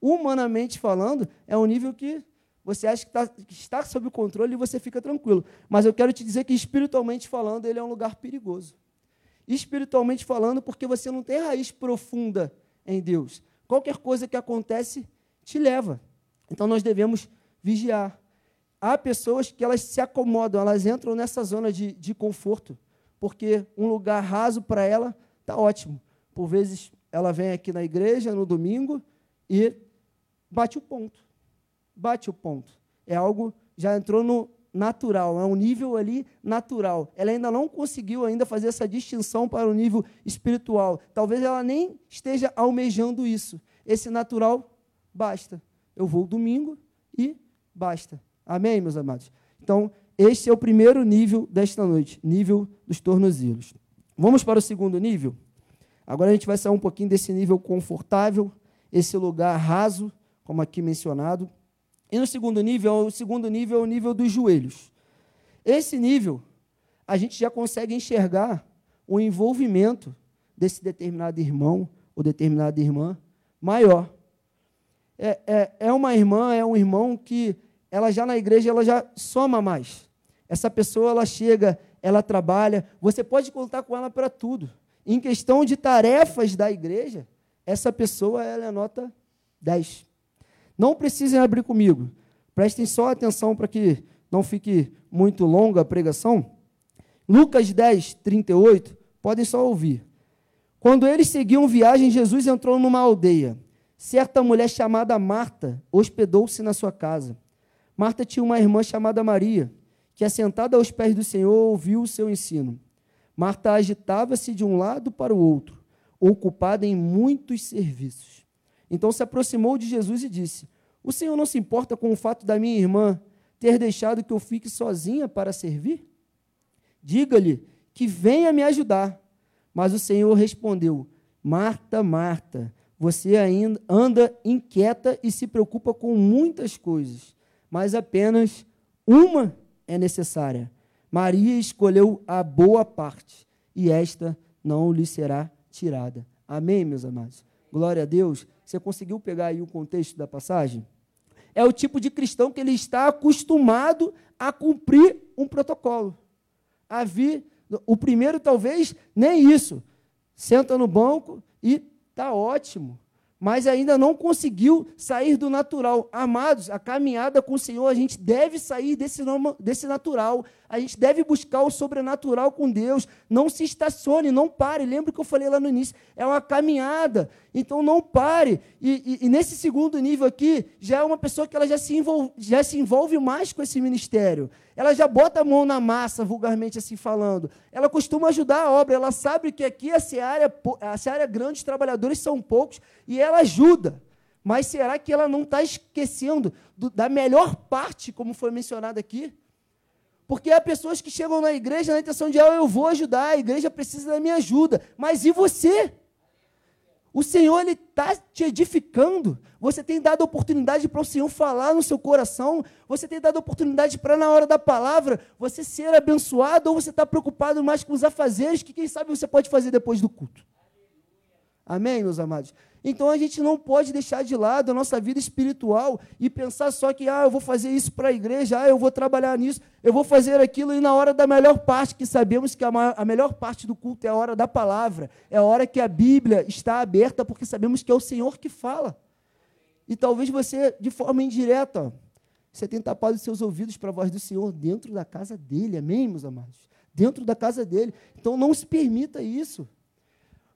Speaker 5: Humanamente falando, é um nível que você acha que, tá, que está sob controle e você fica tranquilo. Mas eu quero te dizer que, espiritualmente falando, ele é um lugar perigoso. Espiritualmente falando, porque você não tem raiz profunda em Deus qualquer coisa que acontece te leva. Então nós devemos vigiar. Há pessoas que elas se acomodam, elas entram nessa zona de, de conforto, porque um lugar raso para ela está ótimo. Por vezes ela vem aqui na igreja no domingo e bate o ponto. Bate o ponto. É algo já entrou no natural, é um nível ali natural. Ela ainda não conseguiu ainda fazer essa distinção para o nível espiritual. Talvez ela nem esteja almejando isso. Esse natural basta. Eu vou domingo e basta. Amém, meus amados? Então, este é o primeiro nível desta noite, nível dos tornozelos. Vamos para o segundo nível? Agora a gente vai sair um pouquinho desse nível confortável, esse lugar raso, como aqui mencionado. E no segundo nível, o segundo nível é o nível dos joelhos. Esse nível, a gente já consegue enxergar o envolvimento desse determinado irmão ou determinada irmã maior. É, é, é uma irmã, é um irmão que ela já na igreja ela já soma mais. Essa pessoa ela chega, ela trabalha, você pode contar com ela para tudo. Em questão de tarefas da igreja, essa pessoa ela é nota 10. Não precisem abrir comigo. Prestem só atenção para que não fique muito longa a pregação. Lucas 10, 38, podem só ouvir. Quando eles seguiam viagem, Jesus entrou numa aldeia. Certa mulher chamada Marta hospedou-se na sua casa. Marta tinha uma irmã chamada Maria, que, assentada aos pés do Senhor, ouviu o seu ensino. Marta agitava-se de um lado para o outro, ocupada em muitos serviços. Então se aproximou de Jesus e disse: o Senhor não se importa com o fato da minha irmã ter deixado que eu fique sozinha para servir? Diga-lhe que venha me ajudar. Mas o Senhor respondeu: Marta, Marta, você ainda anda inquieta e se preocupa com muitas coisas, mas apenas uma é necessária. Maria escolheu a boa parte, e esta não lhe será tirada. Amém, meus amados? Glória a Deus. Você conseguiu pegar aí o contexto da passagem? É o tipo de cristão que ele está acostumado a cumprir um protocolo. A vir, o primeiro talvez nem isso. Senta no banco e está ótimo mas ainda não conseguiu sair do natural. Amados, a caminhada com o Senhor, a gente deve sair desse, desse natural. A gente deve buscar o sobrenatural com Deus. Não se estacione, não pare. Lembra que eu falei lá no início? É uma caminhada. Então não pare. E, e, e nesse segundo nível aqui, já é uma pessoa que ela já se, envolve, já se envolve mais com esse ministério. Ela já bota a mão na massa, vulgarmente assim falando. Ela costuma ajudar a obra. Ela sabe que aqui a seara, a seara grande, os trabalhadores são poucos, e ela ajuda. Mas será que ela não está esquecendo do, da melhor parte, como foi mencionado aqui? Porque há pessoas que chegam na igreja na intenção de, ah, eu vou ajudar, a igreja precisa da minha ajuda. Mas e você? O Senhor ele está te edificando. Você tem dado oportunidade para o Senhor falar no seu coração. Você tem dado oportunidade para na hora da palavra você ser abençoado ou você está preocupado mais com os afazeres que quem sabe você pode fazer depois do culto. Amém, meus amados? Então a gente não pode deixar de lado a nossa vida espiritual e pensar só que, ah, eu vou fazer isso para a igreja, ah, eu vou trabalhar nisso, eu vou fazer aquilo, e na hora da melhor parte, que sabemos que a, maior, a melhor parte do culto é a hora da palavra, é a hora que a Bíblia está aberta, porque sabemos que é o Senhor que fala. E talvez você, de forma indireta, você tenha tapado os seus ouvidos para a voz do Senhor dentro da casa dele, amém, meus amados? Dentro da casa dele. Então não se permita isso.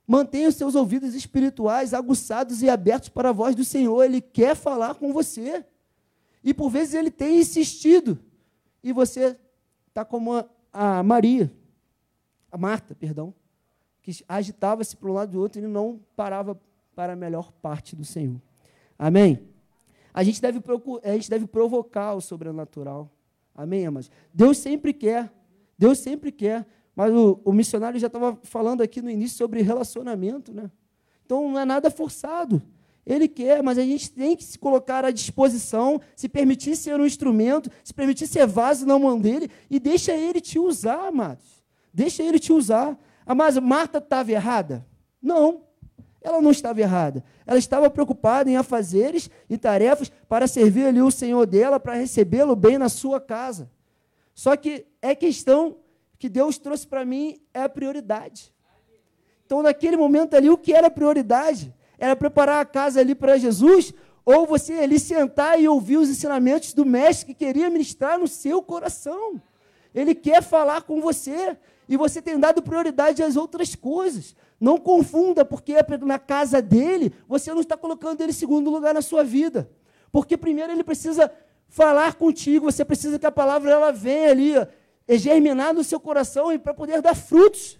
Speaker 5: Mantenha os seus ouvidos espirituais aguçados e abertos para a voz do Senhor. Ele quer falar com você. E por vezes ele tem insistido. E você está como a, Maria, a Marta, perdão, que agitava-se para um lado do outro e não parava para a melhor parte do Senhor. Amém? A gente deve, a gente deve provocar o sobrenatural. Amém, amados? Deus sempre quer. Deus sempre quer. Mas o, o missionário já estava falando aqui no início sobre relacionamento, né? Então não é nada forçado. Ele quer, mas a gente tem que se colocar à disposição, se permitir ser um instrumento, se permitir ser vaso na mão dele e deixa ele te usar, amados. Deixa ele te usar. Mas Marta estava errada? Não, ela não estava errada. Ela estava preocupada em afazeres e tarefas para servir ali o Senhor dela, para recebê-lo bem na sua casa. Só que é questão que Deus trouxe para mim é a prioridade. Então, naquele momento ali, o que era prioridade? Era preparar a casa ali para Jesus, ou você ali sentar e ouvir os ensinamentos do mestre que queria ministrar no seu coração. Ele quer falar com você, e você tem dado prioridade às outras coisas. Não confunda, porque na casa dele, você não está colocando ele em segundo lugar na sua vida. Porque primeiro ele precisa falar contigo, você precisa que a palavra ela venha ali, é germinar no seu coração e para poder dar frutos.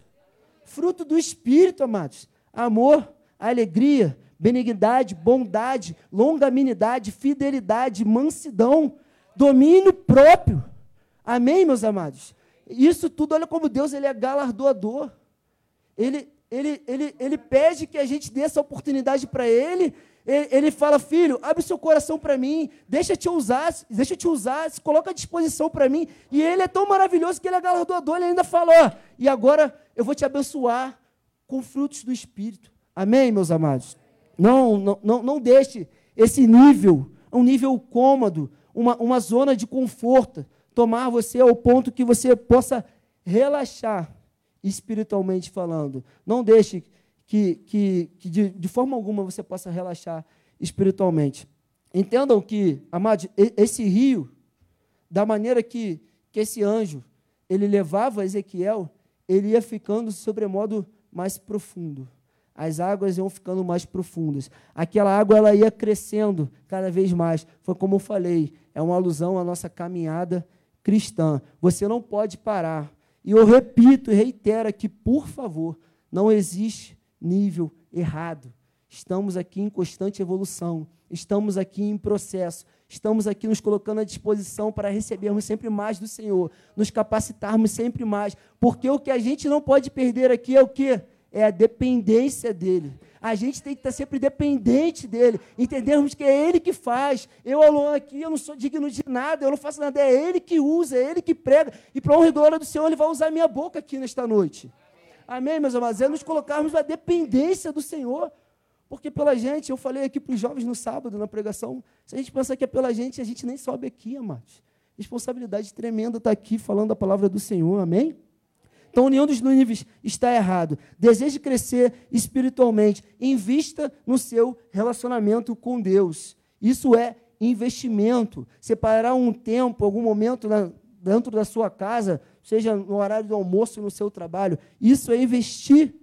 Speaker 5: Fruto do Espírito, amados. Amor, alegria, benignidade, bondade, longanimidade, fidelidade, mansidão, domínio próprio. Amém, meus amados? Isso tudo, olha como Deus ele é galardoador. Ele, ele, ele, ele pede que a gente dê essa oportunidade para Ele. Ele. Fala, filho, abre seu coração para mim, deixa te usar, deixa te usar, se coloca à disposição para mim. E Ele é tão maravilhoso que Ele é galardoador, Ele ainda fala, ó, e agora eu vou te abençoar com frutos do Espírito. Amém, meus amados? Não, não, não, não deixe esse nível, um nível cômodo, uma, uma zona de conforto, tomar você ao ponto que você possa relaxar espiritualmente falando. Não deixe que, que, que de, de, forma alguma você possa relaxar espiritualmente. Entendam que, amados, esse rio, da maneira que, que esse anjo ele levava Ezequiel, ele ia ficando sobremodo mais profundo. As águas iam ficando mais profundas. Aquela água ela ia crescendo cada vez mais. Foi como eu falei, é uma alusão à nossa caminhada cristã. Você não pode parar. E eu repito e reitero aqui, por favor, não existe nível errado. Estamos aqui em constante evolução, estamos aqui em processo, estamos aqui nos colocando à disposição para recebermos sempre mais do Senhor, nos capacitarmos sempre mais, porque o que a gente não pode perder aqui é o que? É a dependência dele. A gente tem que estar sempre dependente dele, entendermos que é ele que faz. Eu, Alon, aqui, eu não sou digno de nada, eu não faço nada, é ele que usa, é ele que prega. E para honra e glória do Senhor, ele vai usar minha boca aqui nesta noite. Amém, meus amados? É nos colocarmos na dependência do Senhor. Porque pela gente, eu falei aqui para os jovens no sábado, na pregação, se a gente pensar que é pela gente, a gente nem sobe aqui, amados. Responsabilidade tremenda estar aqui falando a palavra do Senhor, amém? Então, nenhum dos níveis está errado. Deseje crescer espiritualmente. Invista no seu relacionamento com Deus. Isso é investimento. Separar um tempo, algum momento na, dentro da sua casa, seja no horário do almoço, no seu trabalho. Isso é investir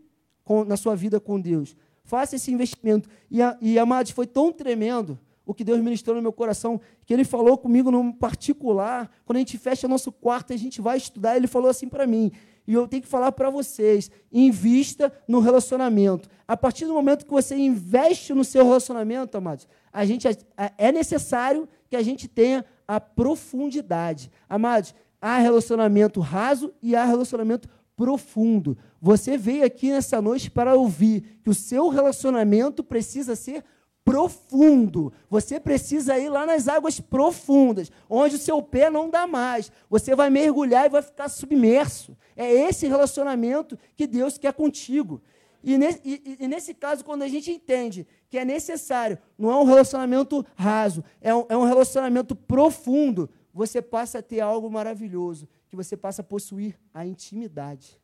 Speaker 5: com, na sua vida com Deus. Faça esse investimento. E, e amados, foi tão tremendo o que Deus ministrou no meu coração, que Ele falou comigo no particular. Quando a gente fecha nosso quarto a gente vai estudar, Ele falou assim para mim: e eu tenho que falar para vocês: invista no relacionamento. A partir do momento que você investe no seu relacionamento, amados, a gente é necessário que a gente tenha a profundidade. Amados, há relacionamento raso e há relacionamento profundo. Você veio aqui nessa noite para ouvir que o seu relacionamento precisa ser profundo. Você precisa ir lá nas águas profundas, onde o seu pé não dá mais. Você vai mergulhar e vai ficar submerso. É esse relacionamento que Deus quer contigo. E nesse, e, e nesse, caso, quando a gente entende que é necessário, não é um relacionamento raso, é um, é um relacionamento profundo, você passa a ter algo maravilhoso, que você passa a possuir a intimidade.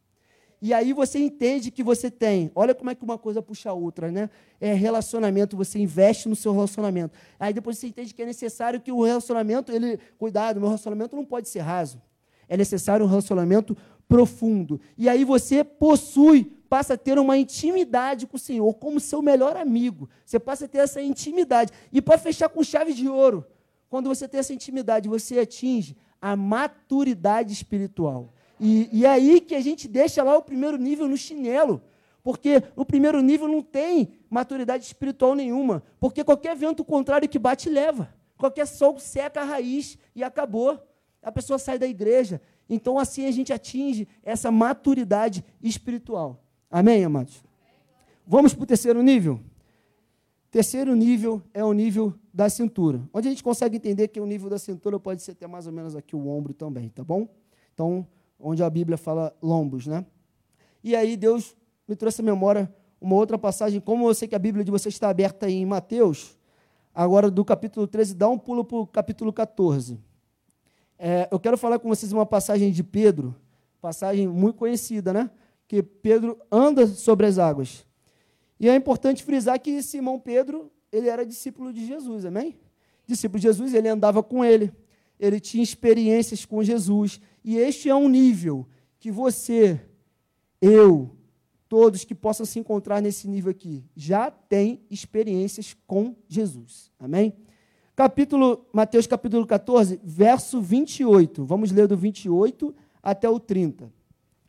Speaker 5: E aí você entende que você tem. Olha como é que uma coisa puxa a outra, né? É relacionamento, você investe no seu relacionamento. Aí depois você entende que é necessário que o relacionamento, ele, cuidado, meu relacionamento não pode ser raso. É necessário um relacionamento profundo. E aí você possui, passa a ter uma intimidade com o Senhor, como seu melhor amigo. Você passa a ter essa intimidade. E para fechar com chave de ouro, quando você tem essa intimidade, você atinge a maturidade espiritual. E, e é aí que a gente deixa lá o primeiro nível no chinelo. Porque no primeiro nível não tem maturidade espiritual nenhuma. Porque qualquer vento contrário que bate, leva. Qualquer sol seca a raiz e acabou. A pessoa sai da igreja. Então, assim a gente atinge essa maturidade espiritual. Amém, amados? Vamos para o terceiro nível? Terceiro nível é o nível da cintura. Onde a gente consegue entender que o nível da cintura pode ser até mais ou menos aqui o ombro também, tá bom? Então, onde a Bíblia fala lombos, né? E aí Deus me trouxe à memória uma outra passagem, como eu sei que a Bíblia de vocês está aberta em Mateus, agora do capítulo 13, dá um pulo para o capítulo 14. É, eu quero falar com vocês uma passagem de Pedro, passagem muito conhecida, né? Que Pedro anda sobre as águas. E é importante frisar que Simão Pedro, ele era discípulo de Jesus, amém? Discípulo de Jesus, ele andava com ele, ele tinha experiências com Jesus, e este é um nível que você, eu, todos que possam se encontrar nesse nível aqui, já tem experiências com Jesus. Amém? capítulo, Mateus capítulo 14, verso 28. Vamos ler do 28 até o 30.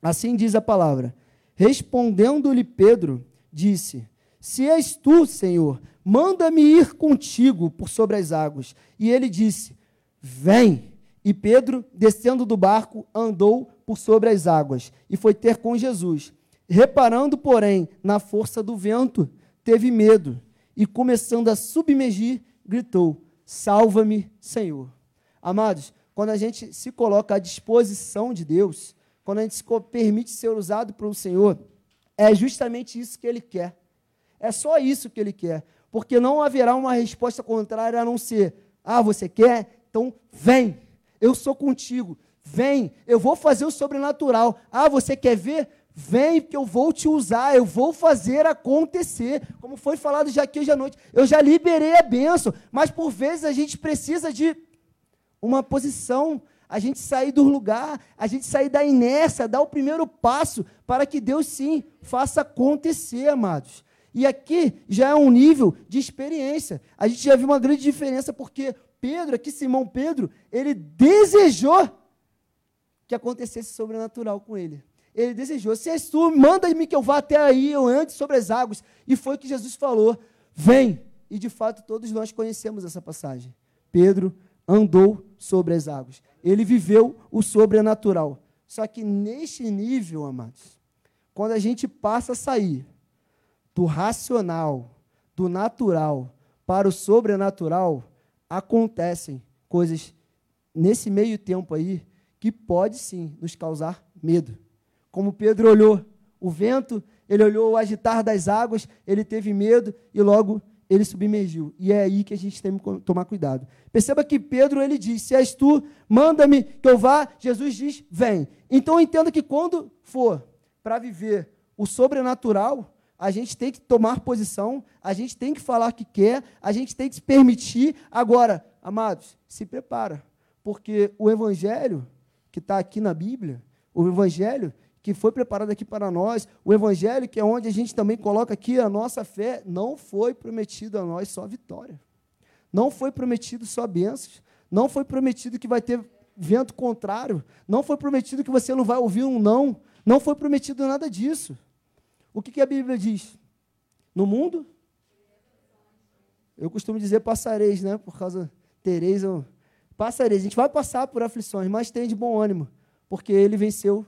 Speaker 5: Assim diz a palavra. Respondendo-lhe Pedro, disse: Se és tu, Senhor, manda-me ir contigo por sobre as águas. E ele disse: Vem. E Pedro, descendo do barco, andou por sobre as águas e foi ter com Jesus. Reparando, porém, na força do vento, teve medo e, começando a submergir, gritou: Salva-me, Senhor. Amados, quando a gente se coloca à disposição de Deus, quando a gente se permite ser usado pelo Senhor, é justamente isso que Ele quer. É só isso que Ele quer. Porque não haverá uma resposta contrária a não ser: Ah, você quer? Então vem, eu sou contigo. Vem, eu vou fazer o sobrenatural. Ah, você quer ver? Vem, que eu vou te usar, eu vou fazer acontecer. Como foi falado já aqui hoje à noite, eu já liberei a bênção, mas por vezes a gente precisa de uma posição, a gente sair do lugar, a gente sair da inércia, dar o primeiro passo para que Deus sim faça acontecer, amados. E aqui já é um nível de experiência. A gente já viu uma grande diferença, porque Pedro, aqui Simão Pedro, ele desejou que acontecesse sobrenatural com ele. Ele desejou, se és tu, manda-me que eu vá até aí, eu ande sobre as águas. E foi que Jesus falou: vem. E de fato todos nós conhecemos essa passagem. Pedro andou sobre as águas. Ele viveu o sobrenatural. Só que neste nível, amados, quando a gente passa a sair do racional, do natural, para o sobrenatural, acontecem coisas nesse meio tempo aí que pode sim nos causar medo. Como Pedro olhou o vento, ele olhou o agitar das águas, ele teve medo e logo ele submergiu. E é aí que a gente tem que tomar cuidado. Perceba que Pedro ele diz: Se és tu, manda-me que eu vá. Jesus diz: Vem. Então entenda que quando for para viver o sobrenatural, a gente tem que tomar posição, a gente tem que falar que quer, a gente tem que se permitir. Agora, amados, se prepara, porque o evangelho que está aqui na Bíblia, o evangelho que foi preparado aqui para nós, o Evangelho, que é onde a gente também coloca aqui a nossa fé, não foi prometido a nós só vitória. Não foi prometido só bênçãos. Não foi prometido que vai ter vento contrário. Não foi prometido que você não vai ouvir um não. Não foi prometido nada disso. O que, que a Bíblia diz? No mundo? Eu costumo dizer passareis, né? Por causa tereis. Passareis. A gente vai passar por aflições, mas tem de bom ânimo, porque ele venceu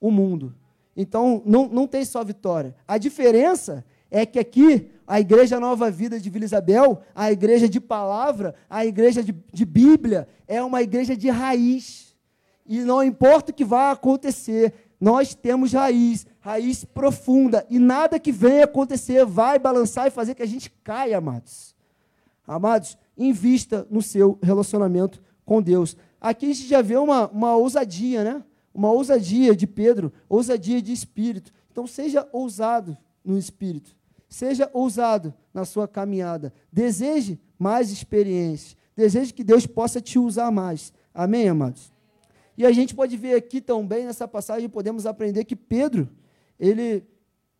Speaker 5: o mundo. Então, não, não tem só vitória. A diferença é que aqui, a Igreja Nova Vida de Vila Isabel, a igreja de palavra, a igreja de, de Bíblia, é uma igreja de raiz. E não importa o que vai acontecer, nós temos raiz, raiz profunda. E nada que venha acontecer vai balançar e fazer que a gente caia, amados. Amados, invista no seu relacionamento com Deus. Aqui a gente já vê uma, uma ousadia, né? uma ousadia de Pedro, ousadia de espírito. Então, seja ousado no espírito. Seja ousado na sua caminhada. Deseje mais experiências. Deseje que Deus possa te usar mais. Amém, amados? E a gente pode ver aqui também nessa passagem, podemos aprender que Pedro, ele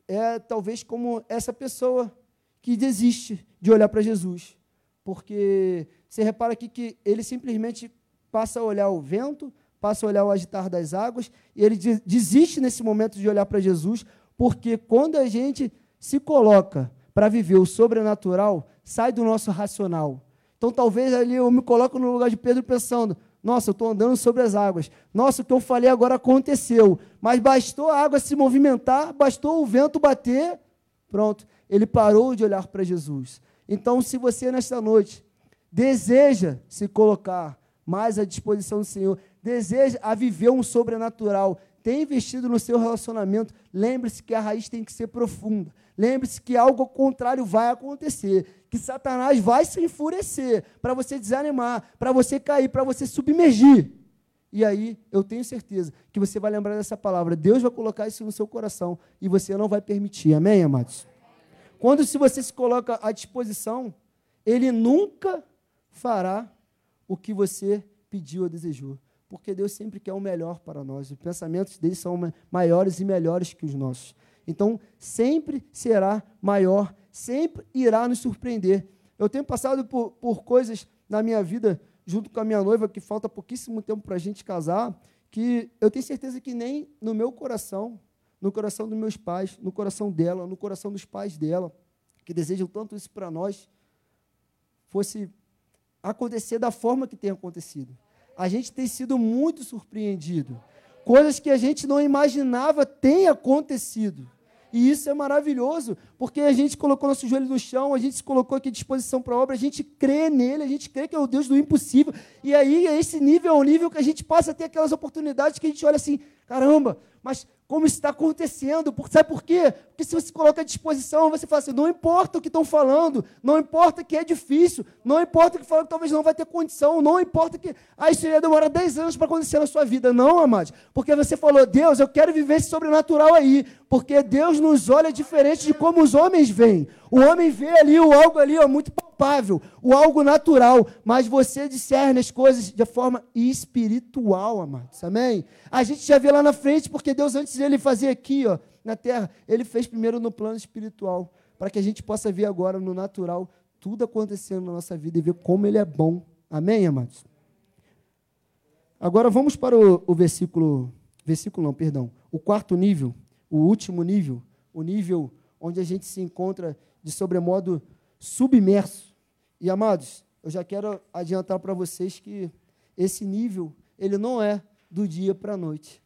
Speaker 5: é talvez como essa pessoa que desiste de olhar para Jesus. Porque você repara aqui que ele simplesmente passa a olhar o vento, passa a olhar o agitar das águas, e ele desiste nesse momento de olhar para Jesus, porque quando a gente se coloca para viver o sobrenatural, sai do nosso racional. Então talvez ali eu me coloco no lugar de Pedro pensando, nossa, eu estou andando sobre as águas. Nossa, o que eu falei agora aconteceu. Mas bastou a água se movimentar, bastou o vento bater, pronto. Ele parou de olhar para Jesus. Então, se você nesta noite deseja se colocar mais à disposição do Senhor, deseja a viver um sobrenatural, tem investido no seu relacionamento, lembre-se que a raiz tem que ser profunda. Lembre-se que algo contrário vai acontecer, que Satanás vai se enfurecer para você desanimar, para você cair, para você submergir. E aí, eu tenho certeza que você vai lembrar dessa palavra. Deus vai colocar isso no seu coração e você não vai permitir. Amém, amados? Quando se você se coloca à disposição, ele nunca fará o que você pediu ou desejou porque Deus sempre quer o melhor para nós. Os pensamentos dele são maiores e melhores que os nossos. Então, sempre será maior, sempre irá nos surpreender. Eu tenho passado por, por coisas na minha vida, junto com a minha noiva, que falta pouquíssimo tempo para a gente casar, que eu tenho certeza que nem no meu coração, no coração dos meus pais, no coração dela, no coração dos pais dela, que desejam tanto isso para nós, fosse acontecer da forma que tem acontecido. A gente tem sido muito surpreendido. Coisas que a gente não imaginava têm acontecido. E isso é maravilhoso, porque a gente colocou nosso joelho no chão, a gente se colocou aqui à disposição para a obra, a gente crê nele, a gente crê que é o Deus do impossível. E aí, esse nível é o nível que a gente passa a ter aquelas oportunidades que a gente olha assim: caramba, mas como está acontecendo. Sabe por quê? Porque se você coloca à disposição, você fala assim: não importa o que estão falando, não importa que é difícil, não importa que falam que talvez não vai ter condição, não importa que ah, isso ia demorar 10 anos para acontecer na sua vida. Não, amados. Porque você falou, Deus, eu quero viver esse sobrenatural aí. Porque Deus nos olha diferente de como os homens veem. O homem vê ali o algo ali, ó, muito palpável, o algo natural, mas você discerne as coisas de forma espiritual, amados. Amém? A gente já vê lá na frente, porque Deus, antes ele fazer aqui, ó, na terra, ele fez primeiro no plano espiritual, para que a gente possa ver agora no natural tudo acontecendo na nossa vida e ver como ele é bom. Amém, amados? Agora vamos para o, o versículo, versículo não, perdão, o quarto nível, o último nível, o nível onde a gente se encontra de sobremodo submerso. E amados, eu já quero adiantar para vocês que esse nível, ele não é do dia para a noite.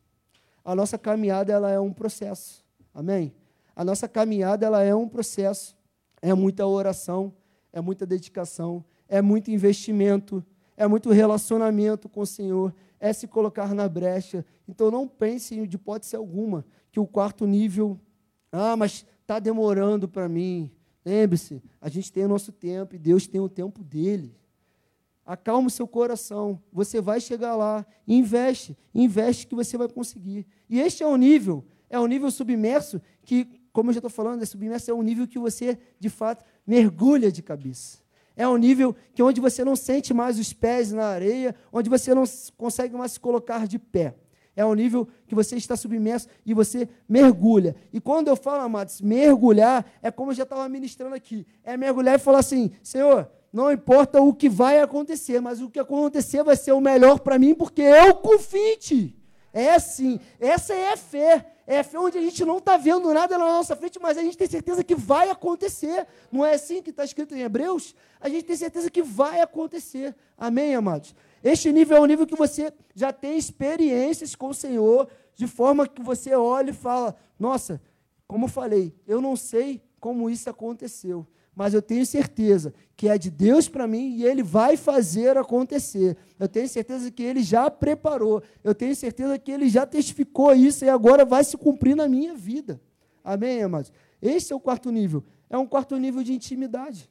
Speaker 5: A nossa caminhada ela é um processo. Amém? A nossa caminhada ela é um processo. É muita oração, é muita dedicação, é muito investimento, é muito relacionamento com o Senhor, é se colocar na brecha. Então não pense de hipótese alguma que o quarto nível, ah, mas está demorando para mim. Lembre-se, a gente tem o nosso tempo e Deus tem o tempo dele. Acalma o seu coração. Você vai chegar lá. Investe. Investe que você vai conseguir. E este é o nível. É o nível submerso que, como eu já estou falando, é submerso é um nível que você, de fato, mergulha de cabeça. É um nível que onde você não sente mais os pés na areia, onde você não consegue mais se colocar de pé. É um nível que você está submerso e você mergulha. E quando eu falo, amados, mergulhar, é como eu já estava ministrando aqui. É mergulhar e falar assim: Senhor, não importa o que vai acontecer, mas o que acontecer vai ser o melhor para mim, porque eu confio em ti. É assim, essa é a fé. É a fé onde a gente não está vendo nada na nossa frente, mas a gente tem certeza que vai acontecer. Não é assim que está escrito em Hebreus? A gente tem certeza que vai acontecer. Amém, amados? Este nível é um nível que você já tem experiências com o Senhor, de forma que você olha e fala: Nossa, como eu falei, eu não sei como isso aconteceu, mas eu tenho certeza que é de Deus para mim e Ele vai fazer acontecer. Eu tenho certeza que Ele já preparou, eu tenho certeza que Ele já testificou isso e agora vai se cumprir na minha vida. Amém, amados? Esse é o quarto nível. É um quarto nível de intimidade.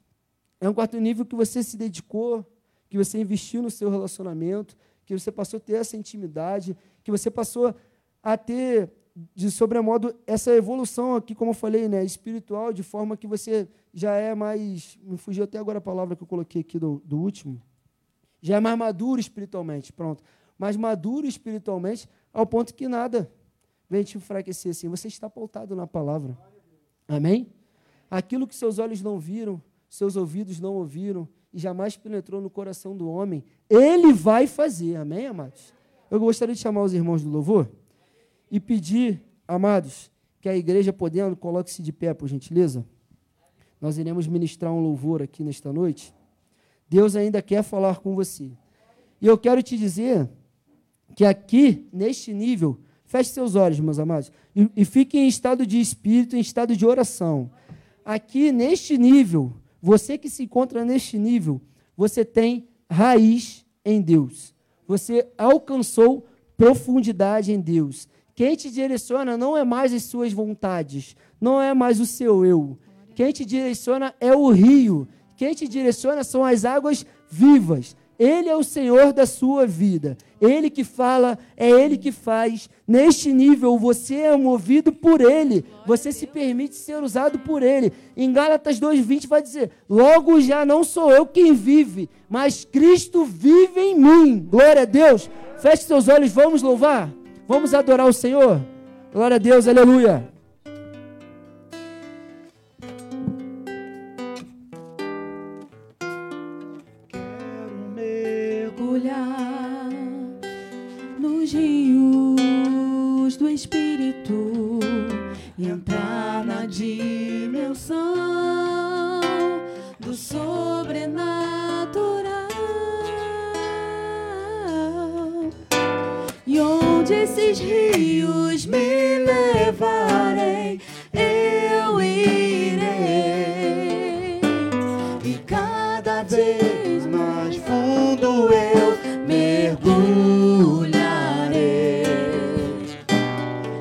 Speaker 5: É um quarto nível que você se dedicou, que você investiu no seu relacionamento, que você passou a ter essa intimidade, que você passou a ter de sobremodo essa evolução aqui, como eu falei, né, espiritual, de forma que você já é mais. Me fugiu até agora a palavra que eu coloquei aqui do, do último. Já é mais maduro espiritualmente, pronto. Mais maduro espiritualmente, ao ponto que nada vem te enfraquecer assim. Você está pautado na palavra. Amém? Aquilo que seus olhos não viram, seus ouvidos não ouviram e jamais penetrou no coração do homem, ele vai fazer. Amém, amados? Eu gostaria de chamar os irmãos do louvor e pedir, amados, que a igreja podendo, coloque-se de pé, por gentileza. Nós iremos ministrar um louvor aqui nesta noite. Deus ainda quer falar com você. E eu quero te dizer que aqui, neste nível, feche seus olhos, meus amados, e, e fique em estado de espírito, em estado de oração. Aqui, neste nível, você que se encontra neste nível, você tem raiz em Deus. Você alcançou profundidade em Deus. Quem te direciona não é mais as suas vontades, não é mais o seu eu. Quem te direciona é o rio. Quem te direciona são as águas vivas. Ele é o Senhor da sua vida. Ele que fala, é Ele que faz. Neste nível, você é movido por Ele. Você se permite ser usado por Ele. Em Gálatas 2,20 vai dizer: Logo já não sou eu quem vive, mas Cristo vive em mim. Glória a Deus. Feche seus olhos, vamos louvar. Vamos adorar o Senhor. Glória a Deus, aleluia.
Speaker 3: E cada vez mais fundo eu mergulharei.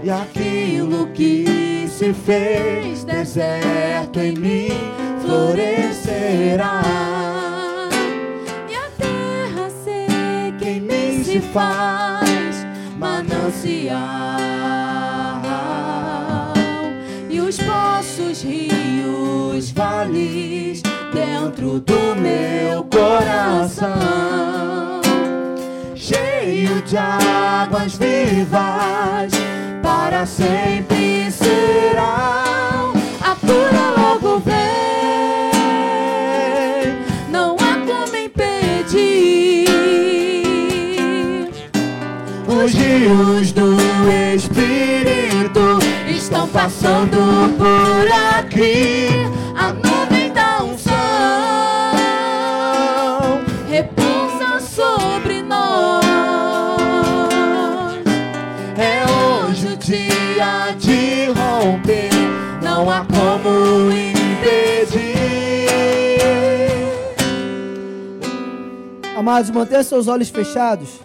Speaker 3: E aquilo que se fez deserto em mim florescerá. E a terra seca em mim se faz manancial. E os poços, rios, vales dentro do meu coração cheio de águas vivas, para sempre serão. A cura logo vem, não há como impedir. Os rios do Espírito estão passando por aqui. Como impedir.
Speaker 5: Amados, mantenha seus olhos fechados.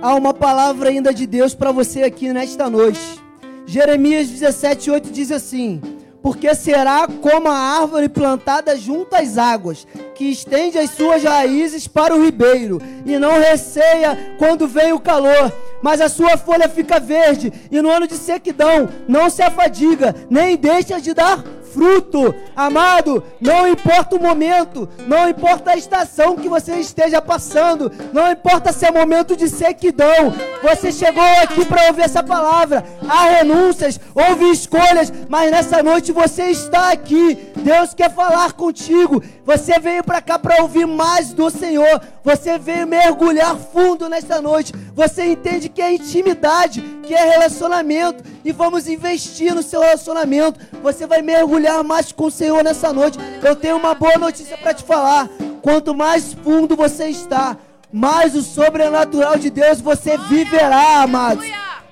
Speaker 5: Há uma palavra ainda de Deus para você aqui nesta noite. Jeremias 17, 8 diz assim: Porque será como a árvore plantada junto às águas, que estende as suas raízes para o ribeiro, e não receia quando vem o calor, mas a sua folha fica verde, e no ano de sequidão não se afadiga, nem deixa de dar fruto. Amado, não importa o momento, não importa a estação que você esteja passando, não importa se é momento de sequidão, você chegou aqui para ouvir essa palavra. Há renúncias, houve escolhas, mas nessa noite você está aqui. Deus quer falar contigo. Você veio para cá para ouvir mais do Senhor. Você veio mergulhar fundo nesta noite. Você entende que é intimidade, que é relacionamento e vamos investir no seu relacionamento. Você vai mergulhar mais com o Senhor nessa noite. Eu tenho uma boa notícia para te falar. Quanto mais fundo você está, mais o sobrenatural de Deus você viverá, amados.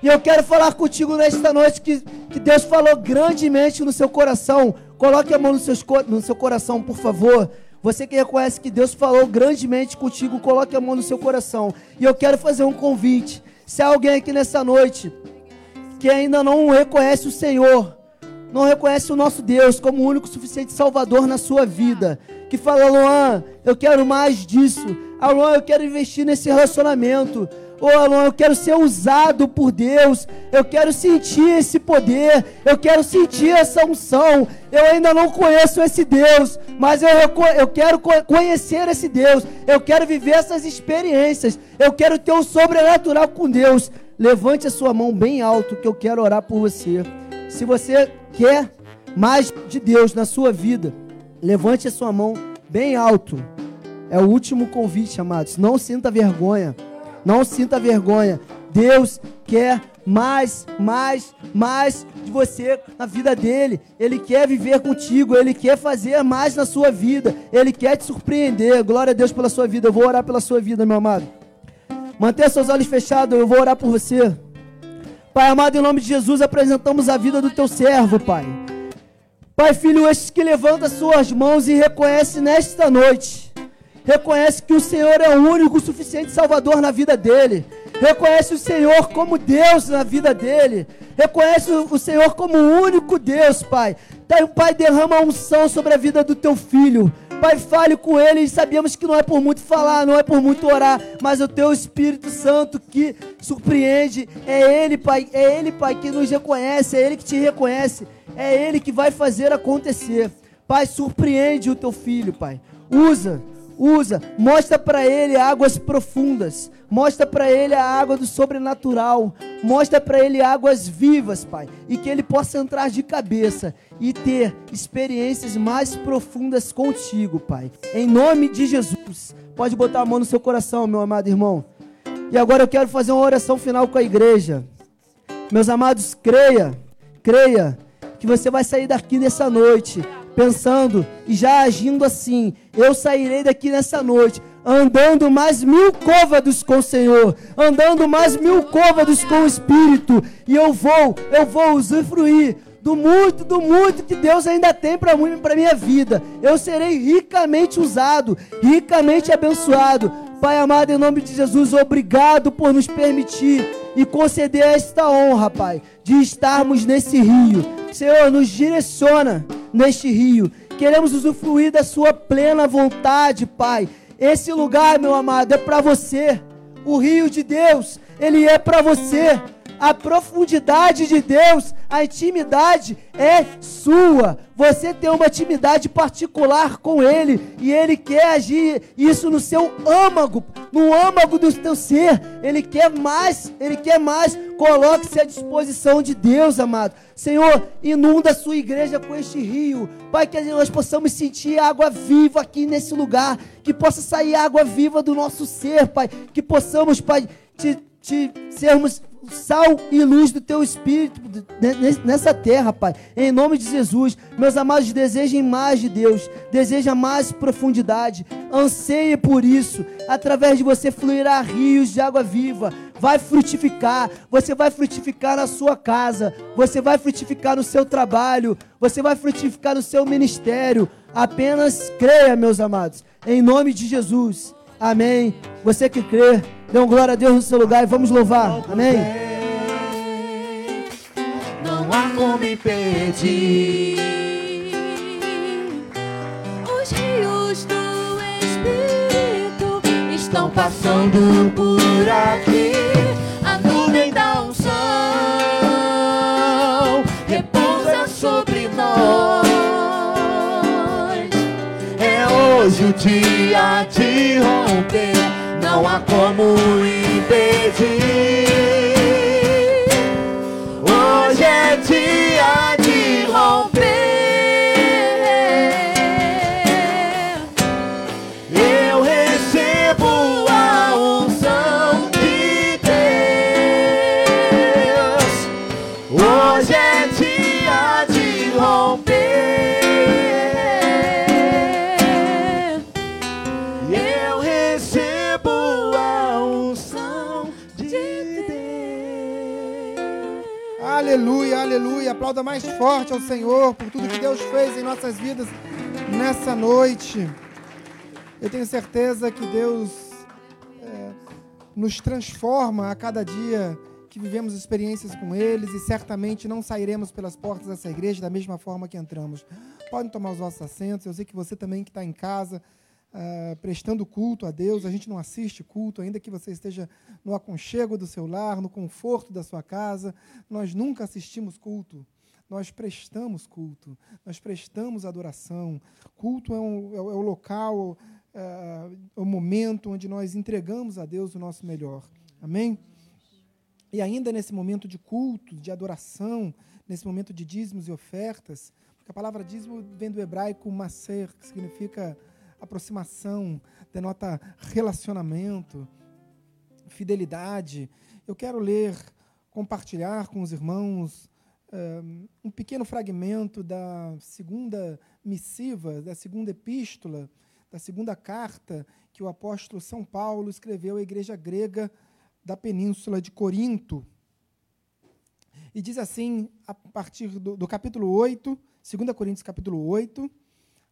Speaker 5: E eu quero falar contigo nesta noite que, que Deus falou grandemente no seu coração. Coloque a mão no, seus, no seu coração, por favor. Você que reconhece que Deus falou grandemente contigo, coloque a mão no seu coração. E eu quero fazer um convite. Se há alguém aqui nessa noite que ainda não reconhece o Senhor, não reconhece o nosso Deus como o único suficiente Salvador na sua vida, que fala, Luan, eu quero mais disso. Ah, Luan, eu quero investir nesse relacionamento. Ô, Luan, eu quero ser usado por Deus. Eu quero sentir esse poder. Eu quero sentir essa unção. Eu ainda não conheço esse Deus, mas eu, eu quero co- conhecer esse Deus. Eu quero viver essas experiências. Eu quero ter o sobrenatural com Deus. Levante a sua mão bem alto que eu quero orar por você. Se você quer mais de Deus na sua vida, levante a sua mão bem alto. É o último convite, amados. Não sinta vergonha. Não sinta vergonha. Deus quer mais, mais, mais de você na vida dele. Ele quer viver contigo. Ele quer fazer mais na sua vida. Ele quer te surpreender. Glória a Deus pela sua vida. Eu vou orar pela sua vida, meu amado. Mantenha seus olhos fechados. Eu vou orar por você. Pai amado, em nome de Jesus, apresentamos a vida do teu servo, Pai. Pai, filho, estes que levanta suas mãos e reconhece nesta noite. Reconhece que o Senhor é o único suficiente Salvador na vida dele. Reconhece o Senhor como Deus na vida dele. Reconhece o Senhor como o único Deus, Pai. Tá, Pai, derrama unção sobre a vida do teu filho. Pai, fale com ele. E sabemos que não é por muito falar, não é por muito orar, mas o teu Espírito Santo que surpreende. É ele, Pai. É ele, Pai, que nos reconhece. É ele que te reconhece. É ele que vai fazer acontecer. Pai, surpreende o teu filho, Pai. Usa, usa, mostra para ele águas profundas, mostra para ele a água do sobrenatural, mostra para ele águas vivas, Pai, e que ele possa entrar de cabeça e ter experiências mais profundas contigo, Pai. Em nome de Jesus. Pode botar a mão no seu coração, meu amado irmão. E agora eu quero fazer uma oração final com a igreja. Meus amados, creia, creia que você vai sair daqui nessa noite pensando e já agindo assim. Eu sairei daqui nessa noite andando mais mil côvados com o Senhor, andando mais mil côvados com o Espírito, e eu vou, eu vou usufruir do muito, do muito que Deus ainda tem para a minha vida. Eu serei ricamente usado, ricamente abençoado. Pai amado, em nome de Jesus, obrigado por nos permitir e conceder esta honra, Pai, de estarmos nesse rio. Senhor, nos direciona neste rio. Queremos usufruir da Sua plena vontade, Pai. Esse lugar, meu amado, é para você. O rio de Deus, ele é para você. A profundidade de Deus, a intimidade é sua. Você tem uma intimidade particular com Ele e Ele quer agir isso no seu âmago, no âmago do teu ser. Ele quer mais, Ele quer mais. Coloque-se à disposição de Deus, amado. Senhor, inunda a sua igreja com este rio. Pai, que nós possamos sentir água viva aqui nesse lugar. Que possa sair água viva do nosso ser, Pai. Que possamos, Pai, te, te sermos sal e luz do teu espírito nessa terra, Pai. Em nome de Jesus, meus amados, desejem mais de Deus, deseja mais profundidade, anseie por isso. Através de você fluirá rios de água viva. Vai frutificar, você vai frutificar na sua casa, você vai frutificar no seu trabalho, você vai frutificar no seu ministério. Apenas creia, meus amados, em nome de Jesus. Amém. Você que crê, dê um glória a Deus no seu lugar e vamos louvar. Amém.
Speaker 2: Não há como impedir
Speaker 3: os rios do Espírito
Speaker 2: estão passando por aqui. A nuvem da unção repousa sobre nós. É hoje o dia de romper, não há como impedir.
Speaker 4: Aplauda mais forte ao Senhor por tudo que Deus fez em nossas vidas nessa noite. Eu tenho certeza que Deus é, nos transforma a cada dia que vivemos experiências com eles e certamente não sairemos pelas portas dessa igreja da mesma forma que entramos. Podem tomar os vossos assentos. Eu sei que você também que está em casa ah, prestando culto a Deus. A gente não assiste culto, ainda que você esteja no aconchego do seu lar, no conforto da sua casa. Nós nunca assistimos culto. Nós prestamos culto, nós prestamos adoração. Culto é, um, é o- é o local, é, é o momento onde nós entregamos a Deus o nosso melhor. Amém? E ainda nesse momento de culto, de adoração, nesse momento de dízimos e ofertas, porque a palavra dízimo vem do hebraico maser, que significa aproximação, denota relacionamento, fidelidade. Eu quero ler, compartilhar com os irmãos um pequeno fragmento da segunda missiva, da segunda epístola, da segunda carta que o apóstolo São Paulo escreveu à igreja grega da península de Corinto. E diz assim, a partir do, do capítulo 8, 2 Coríntios capítulo 8,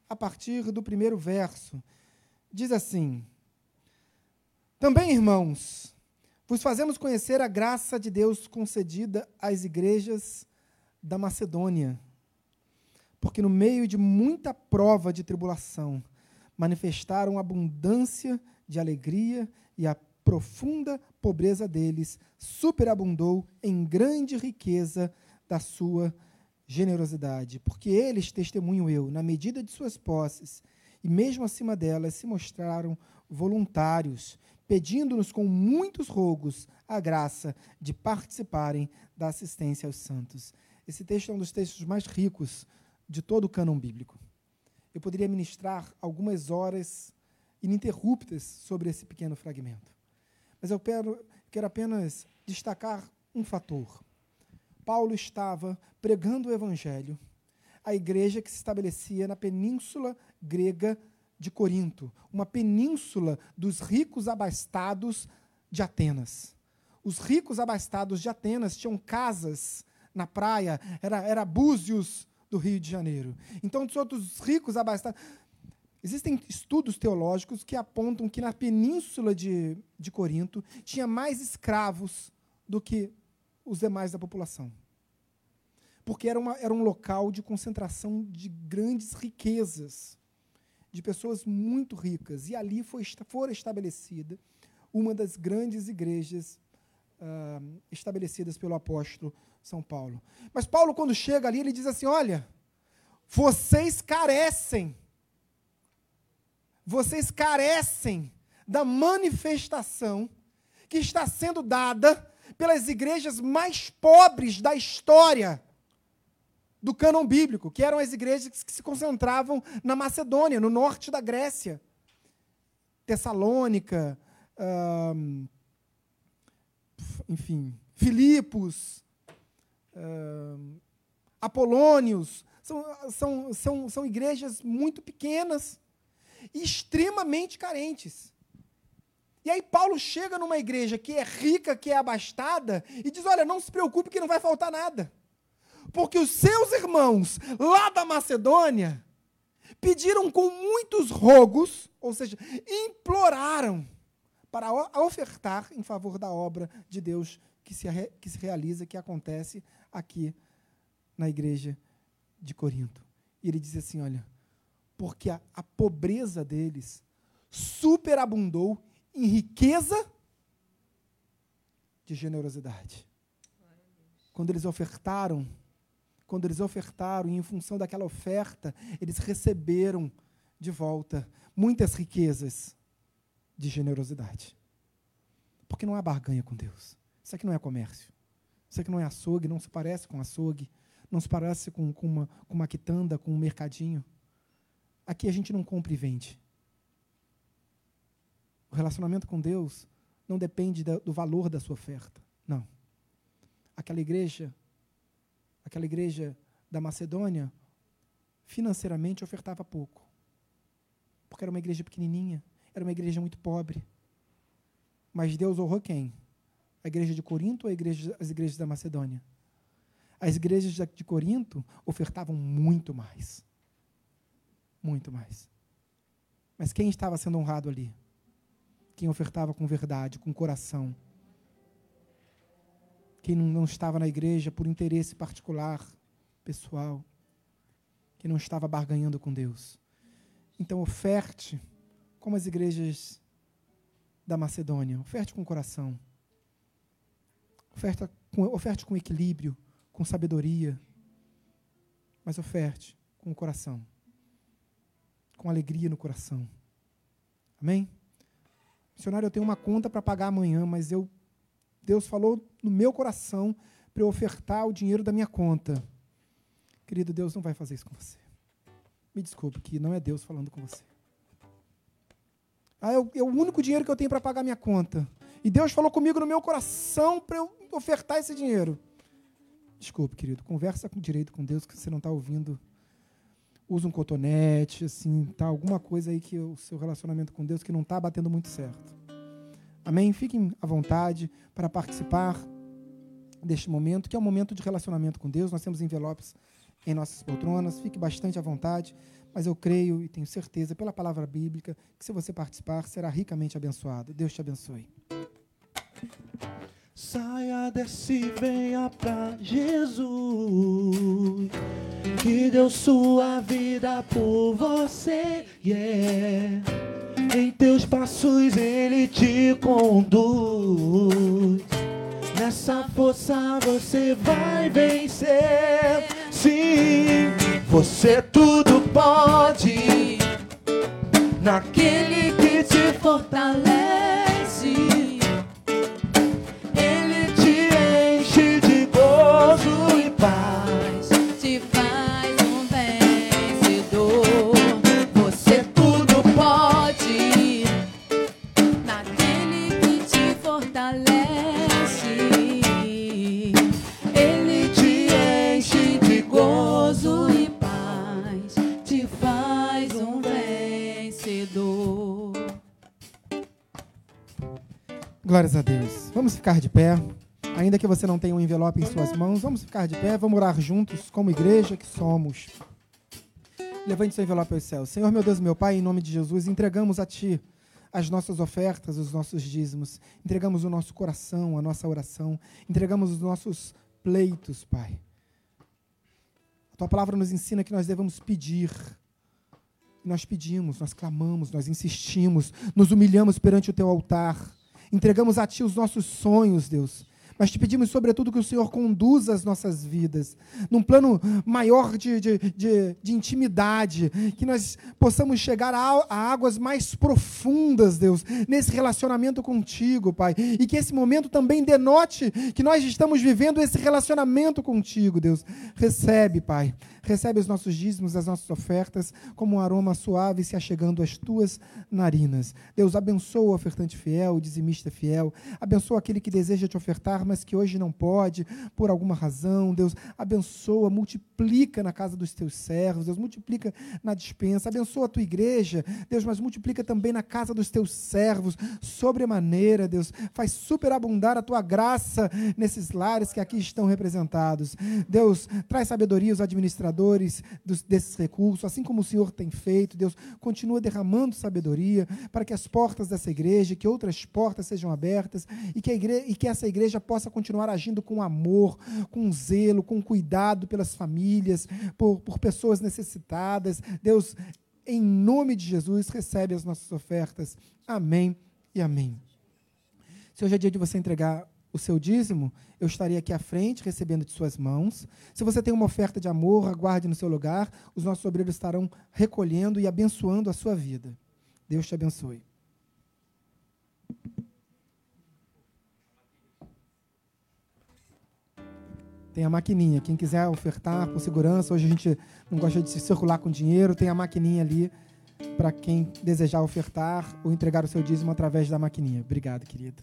Speaker 4: a partir do primeiro verso. Diz assim: Também, irmãos, vos fazemos conhecer a graça de Deus concedida às igrejas da Macedônia, porque no meio de muita prova de tribulação, manifestaram abundância de alegria e a profunda pobreza deles superabundou em grande riqueza da sua generosidade, porque eles, testemunho eu, na medida de suas posses, e mesmo acima delas, se mostraram voluntários, pedindo-nos com muitos rogos a graça de participarem da assistência aos santos. Esse texto é um dos textos mais ricos de todo o cânon bíblico. Eu poderia ministrar algumas horas ininterruptas sobre esse pequeno fragmento. Mas eu quero, quero apenas destacar um fator. Paulo estava pregando o evangelho à igreja que se estabelecia na península grega de Corinto, uma península dos ricos abastados de Atenas. Os ricos abastados de Atenas tinham casas na praia, era, era Búzios do Rio de Janeiro. Então, os outros ricos abastados. Existem estudos teológicos que apontam que na península de, de Corinto tinha mais escravos do que os demais da população. Porque era, uma, era um local de concentração de grandes riquezas, de pessoas muito ricas. E ali foi, foi estabelecida uma das grandes igrejas uh, estabelecidas pelo apóstolo São Paulo. Mas Paulo, quando chega ali, ele diz assim: Olha, vocês carecem, vocês carecem da manifestação que está sendo dada pelas igrejas mais pobres da história do cânon bíblico, que eram as igrejas que se concentravam na Macedônia, no norte da Grécia. Tessalônica, hum, enfim, Filipos, hum, Apolônios, são, são, são, são igrejas muito pequenas e extremamente carentes. E aí Paulo chega numa igreja que é rica, que é abastada, e diz: Olha, não se preocupe que não vai faltar nada. Porque os seus irmãos lá da Macedônia pediram com muitos rogos, ou seja, imploraram para ofertar em favor da obra de Deus que se, que se realiza, que acontece aqui na igreja de Corinto. E ele diz assim: olha, porque a, a pobreza deles superabundou em riqueza de generosidade. Quando eles ofertaram, quando eles ofertaram, e em função daquela oferta, eles receberam de volta muitas riquezas de generosidade. Porque não há barganha com Deus. Isso aqui não é comércio. Isso aqui não é açougue, não se parece com açougue, não se parece com, com, uma, com uma quitanda, com um mercadinho. Aqui a gente não compra e vende. O relacionamento com Deus não depende do valor da sua oferta. Não. Aquela igreja, aquela igreja da Macedônia, financeiramente ofertava pouco. Porque era uma igreja pequenininha, era uma igreja muito pobre. Mas Deus honrou quem? A igreja de Corinto ou igreja, as igrejas da Macedônia? As igrejas de Corinto ofertavam muito mais. Muito mais. Mas quem estava sendo honrado ali? quem ofertava com verdade, com coração. Quem não estava na igreja por interesse particular, pessoal. Quem não estava barganhando com Deus. Então, oferte como as igrejas da Macedônia. Oferte com coração. Oferte com, oferte com equilíbrio, com sabedoria. Mas oferte com o coração. Com alegria no coração. Amém? Missionário, eu tenho uma conta para pagar amanhã, mas eu Deus falou no meu coração para eu ofertar o dinheiro da minha conta. Querido, Deus não vai fazer isso com você. Me desculpe, que não é Deus falando com você. Ah, é o, é o único dinheiro que eu tenho para pagar minha conta. E Deus falou comigo no meu coração para eu ofertar esse dinheiro. Desculpe, querido, conversa com direito com Deus que você não está ouvindo usa um cotonete, assim, tá alguma coisa aí que o seu relacionamento com Deus que não está batendo muito certo. Amém? Fiquem à vontade para participar deste momento, que é um momento de relacionamento com Deus. Nós temos envelopes em nossas poltronas. Fique bastante à vontade, mas eu creio e tenho certeza pela palavra bíblica que se você participar será ricamente abençoado. Deus te abençoe.
Speaker 2: Saia, desce, venha pra Jesus, que deu sua vida por você, yeah. Em teus passos ele te conduz. Nessa força você vai vencer. Sim, você tudo pode. Naquele que te fortalece.
Speaker 4: Glórias a Deus. Vamos ficar de pé. Ainda que você não tenha um envelope em suas mãos, vamos ficar de pé, vamos orar juntos como igreja que somos. Levante seu envelope aos céus. Senhor, meu Deus, meu Pai, em nome de Jesus, entregamos a Ti as nossas ofertas, os nossos dízimos. Entregamos o nosso coração, a nossa oração. Entregamos os nossos pleitos, Pai. A Tua palavra nos ensina que nós devemos pedir. Nós pedimos, nós clamamos, nós insistimos, nos humilhamos perante o Teu altar. Entregamos a Ti os nossos sonhos, Deus mas te pedimos, sobretudo, que o Senhor conduza as nossas vidas num plano maior de, de, de, de intimidade, que nós possamos chegar a, a, águas mais profundas, Deus, nesse relacionamento contigo, Pai. E que esse momento também denote que nós estamos vivendo esse relacionamento contigo, Deus. Recebe, Pai. Recebe os nossos dízimos, as nossas ofertas, como um aroma suave se achegando às tuas narinas. Deus, abençoa o ofertante fiel, o dizimista fiel. Abençoa aquele que deseja te ofertar, mas que hoje não pode, por alguma razão. Deus, abençoa, multiplica na casa dos teus servos. Deus, multiplica na dispensa. Abençoa a tua igreja, Deus, mas multiplica também na casa dos teus servos, sobremaneira, Deus. Faz superabundar a tua graça nesses lares que aqui estão representados. Deus, traz sabedoria aos administradores dos, desses recursos, assim como o Senhor tem feito. Deus continua derramando sabedoria para que as portas dessa igreja, que outras portas sejam abertas e que, igreja, e que essa igreja possa continuar agindo com amor, com zelo, com cuidado pelas famílias, por, por pessoas necessitadas. Deus, em nome de Jesus, recebe as nossas ofertas. Amém e amém. Se hoje é dia de você entregar o seu dízimo, eu estarei aqui à frente recebendo de suas mãos. Se você tem uma oferta de amor, aguarde no seu lugar. Os nossos obreiros estarão recolhendo e abençoando a sua vida. Deus te abençoe. Tem a maquininha. Quem quiser ofertar com segurança, hoje a gente não gosta de se circular com dinheiro, tem a maquininha ali para quem desejar ofertar ou entregar o seu dízimo através da maquininha. Obrigado, querido.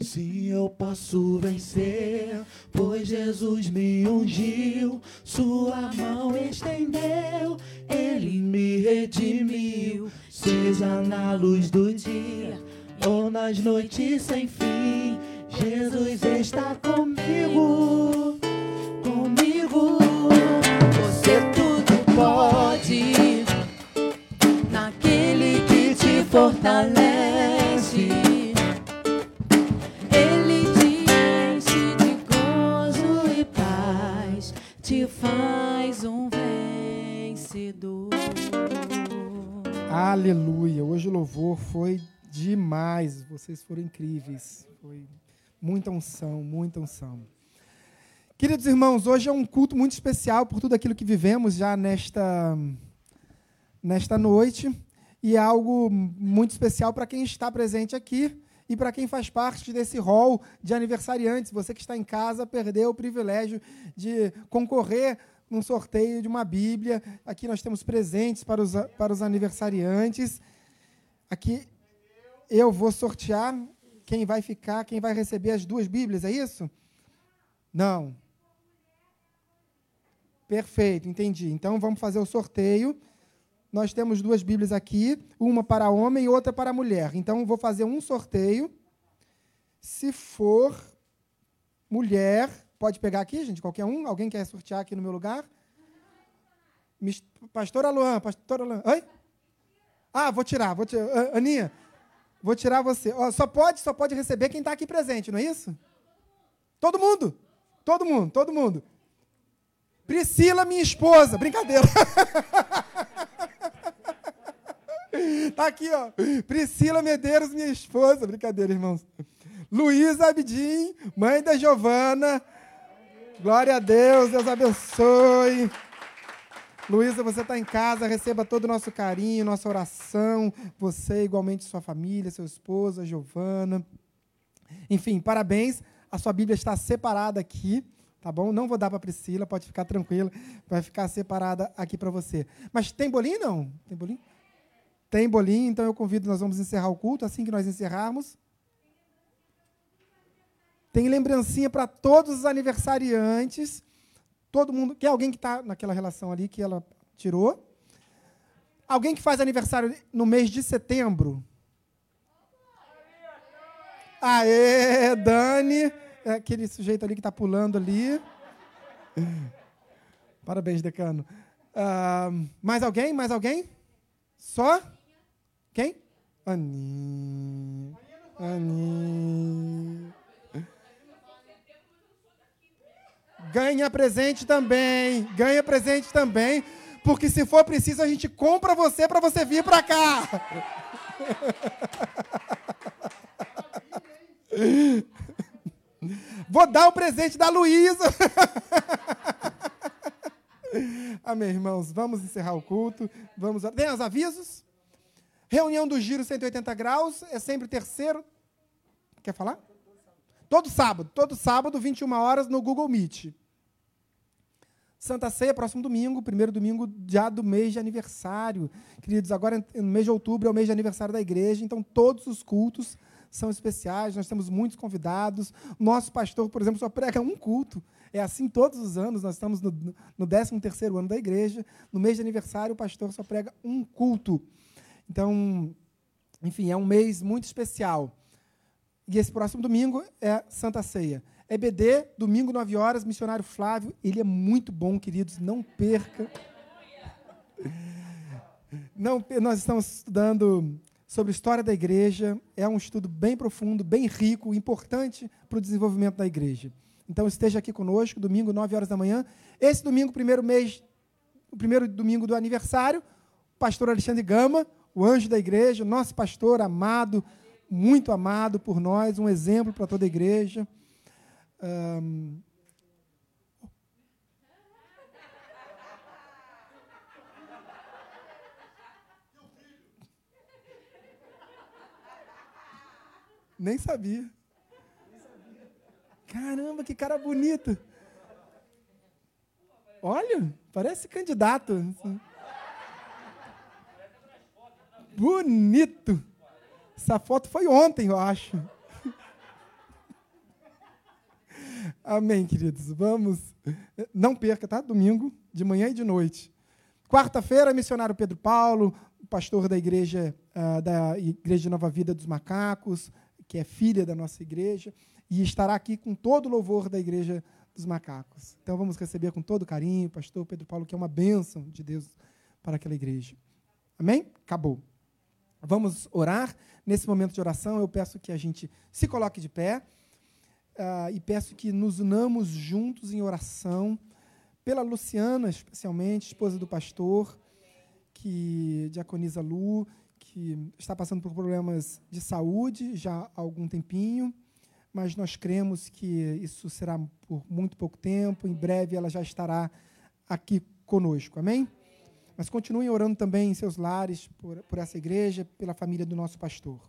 Speaker 2: Sim, eu posso vencer, pois Jesus me ungiu, Sua mão estendeu, Ele me redimiu. Seja na luz do dia ou nas noites sem fim, Jesus está comigo, comigo. Você tudo pode, naquele que te fortalece. te faz um vencedor.
Speaker 4: Aleluia. Hoje o louvor foi demais. Vocês foram incríveis. Foi muita unção, muita unção. Queridos irmãos, hoje é um culto muito especial por tudo aquilo que vivemos já nesta nesta noite e é algo muito especial para quem está presente aqui e para quem faz parte desse hall de aniversariantes. Você que está em casa perdeu o privilégio de concorrer num sorteio de uma Bíblia. Aqui nós temos presentes para os, para os aniversariantes. Aqui eu vou sortear quem vai ficar, quem vai receber as duas Bíblias, é isso? Não. Perfeito, entendi. Então vamos fazer o sorteio nós temos duas Bíblias aqui, uma para homem e outra para mulher. Então, vou fazer um sorteio. Se for mulher, pode pegar aqui, gente, qualquer um. Alguém quer sortear aqui no meu lugar? Pastora Luan, pastora Luan. Oi? Ah, vou tirar, vou tirar. Aninha, vou tirar você. só pode, só pode receber quem está aqui presente, não é isso? Todo mundo. Todo mundo, todo mundo. Priscila, minha esposa. Brincadeira. Tá aqui, ó. Priscila Medeiros, minha esposa. Brincadeira, irmãos. Luísa Abdim, mãe da Giovana. Glória a Deus, Deus abençoe. Luísa, você está em casa, receba todo o nosso carinho, nossa oração. Você, igualmente, sua família, seu esposo, a Giovana. Enfim, parabéns. A sua Bíblia está separada aqui, tá bom? Não vou dar para Priscila, pode ficar tranquila. Vai ficar separada aqui para você. Mas tem bolinho, não? Tem bolinho? Tem bolinho, então eu convido, nós vamos encerrar o culto. Assim que nós encerrarmos. Tem lembrancinha para todos os aniversariantes. Todo mundo. Quer alguém que está naquela relação ali que ela tirou? Alguém que faz aniversário no mês de setembro? Aê, Dani. É aquele sujeito ali que está pulando ali. Parabéns, decano. Uh, mais alguém? Mais alguém? Só? Quem? Aninha. Aninha. Ganha presente também. Ganha presente também. Porque se for preciso, a gente compra você para você vir para cá. Vou dar o presente da Luísa. Amém, irmãos. Vamos encerrar o culto. Vamos. Tem os avisos? Reunião do Giro 180 graus é sempre terceiro. Quer falar? Todo sábado, todo sábado, 21 horas no Google Meet. Santa Ceia, próximo domingo, primeiro domingo já do mês de aniversário. Queridos, agora no mês de outubro é o mês de aniversário da igreja, então todos os cultos são especiais, nós temos muitos convidados. Nosso pastor, por exemplo, só prega um culto. É assim todos os anos, nós estamos no, no 13 terceiro ano da igreja. No mês de aniversário, o pastor só prega um culto. Então, enfim, é um mês muito especial. E esse próximo domingo é Santa Ceia. EBD, domingo, 9 horas, missionário Flávio. Ele é muito bom, queridos, não perca. Não, nós estamos estudando sobre história da igreja. É um estudo bem profundo, bem rico, importante para o desenvolvimento da igreja. Então esteja aqui conosco, domingo, 9 horas da manhã. Esse domingo, primeiro mês, o primeiro domingo do aniversário, o pastor Alexandre Gama, o anjo da igreja, nosso pastor amado, muito amado por nós, um exemplo para toda a igreja. Um, Nem sabia. Caramba, que cara bonito. Olha, parece candidato. Bonito. Essa foto foi ontem, eu acho. Amém, queridos. Vamos. Não perca, tá? Domingo, de manhã e de noite. Quarta-feira, missionário Pedro Paulo, pastor da igreja, uh, da Igreja Nova Vida dos Macacos, que é filha da nossa igreja, e estará aqui com todo o louvor da Igreja dos Macacos. Então vamos receber com todo carinho o pastor Pedro Paulo, que é uma bênção de Deus para aquela igreja. Amém? Acabou. Vamos orar. Nesse momento de oração, eu peço que a gente se coloque de pé uh, e peço que nos unamos juntos em oração pela Luciana, especialmente, esposa do pastor, que diaconiza Lu, que está passando por problemas de saúde já há algum tempinho, mas nós cremos que isso será por muito pouco tempo, em breve ela já estará aqui conosco, amém? Mas continuem orando também em seus lares, por, por essa igreja, pela família do nosso pastor.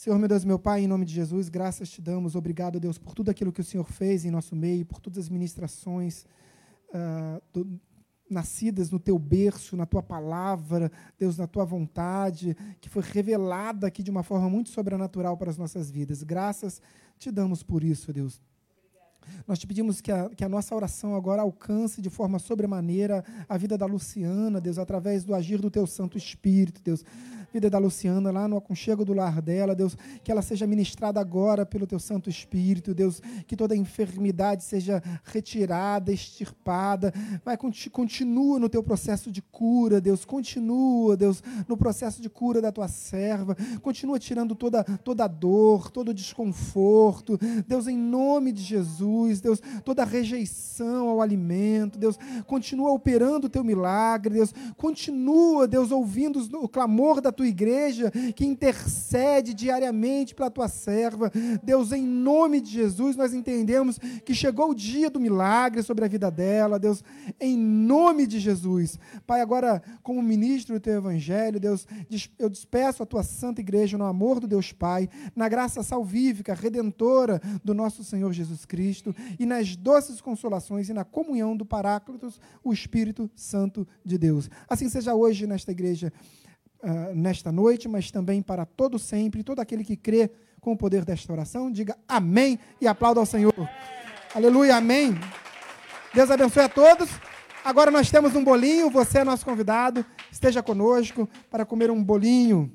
Speaker 4: Senhor, meu Deus, meu Pai, em nome de Jesus, graças te damos. Obrigado, Deus, por tudo aquilo que o Senhor fez em nosso meio, por todas as ministrações uh, do, nascidas no teu berço, na tua palavra, Deus, na tua vontade, que foi revelada aqui de uma forma muito sobrenatural para as nossas vidas. Graças te damos por isso, Deus. Nós te pedimos que a, que a nossa oração agora alcance de forma sobremaneira a vida da Luciana, Deus, através do agir do teu Santo Espírito, Deus. Vida da Luciana, lá no aconchego do lar dela, Deus, que ela seja ministrada agora pelo teu Santo Espírito, Deus, que toda enfermidade seja retirada, extirpada. Vai, continua no teu processo de cura, Deus, continua, Deus, no processo de cura da tua serva, continua tirando toda, toda dor, todo desconforto, Deus, em nome de Jesus, Deus, toda rejeição ao alimento, Deus, continua operando o teu milagre, Deus, continua, Deus, ouvindo o clamor da tua igreja que intercede diariamente pela tua serva. Deus, em nome de Jesus, nós entendemos que chegou o dia do milagre sobre a vida dela. Deus, em nome de Jesus. Pai, agora, como ministro do teu evangelho, Deus, eu despeço a tua santa igreja no amor do Deus Pai, na graça salvífica, redentora do nosso Senhor Jesus Cristo e nas doces consolações e na comunhão do Paráclitos, o Espírito Santo de Deus. Assim seja hoje nesta igreja uh, nesta noite, mas também para todo sempre. Todo aquele que crê com o poder desta oração, diga amém e aplauda ao Senhor. Aleluia, amém. Deus abençoe a todos. Agora nós temos um bolinho, você é nosso convidado. Esteja conosco para comer um bolinho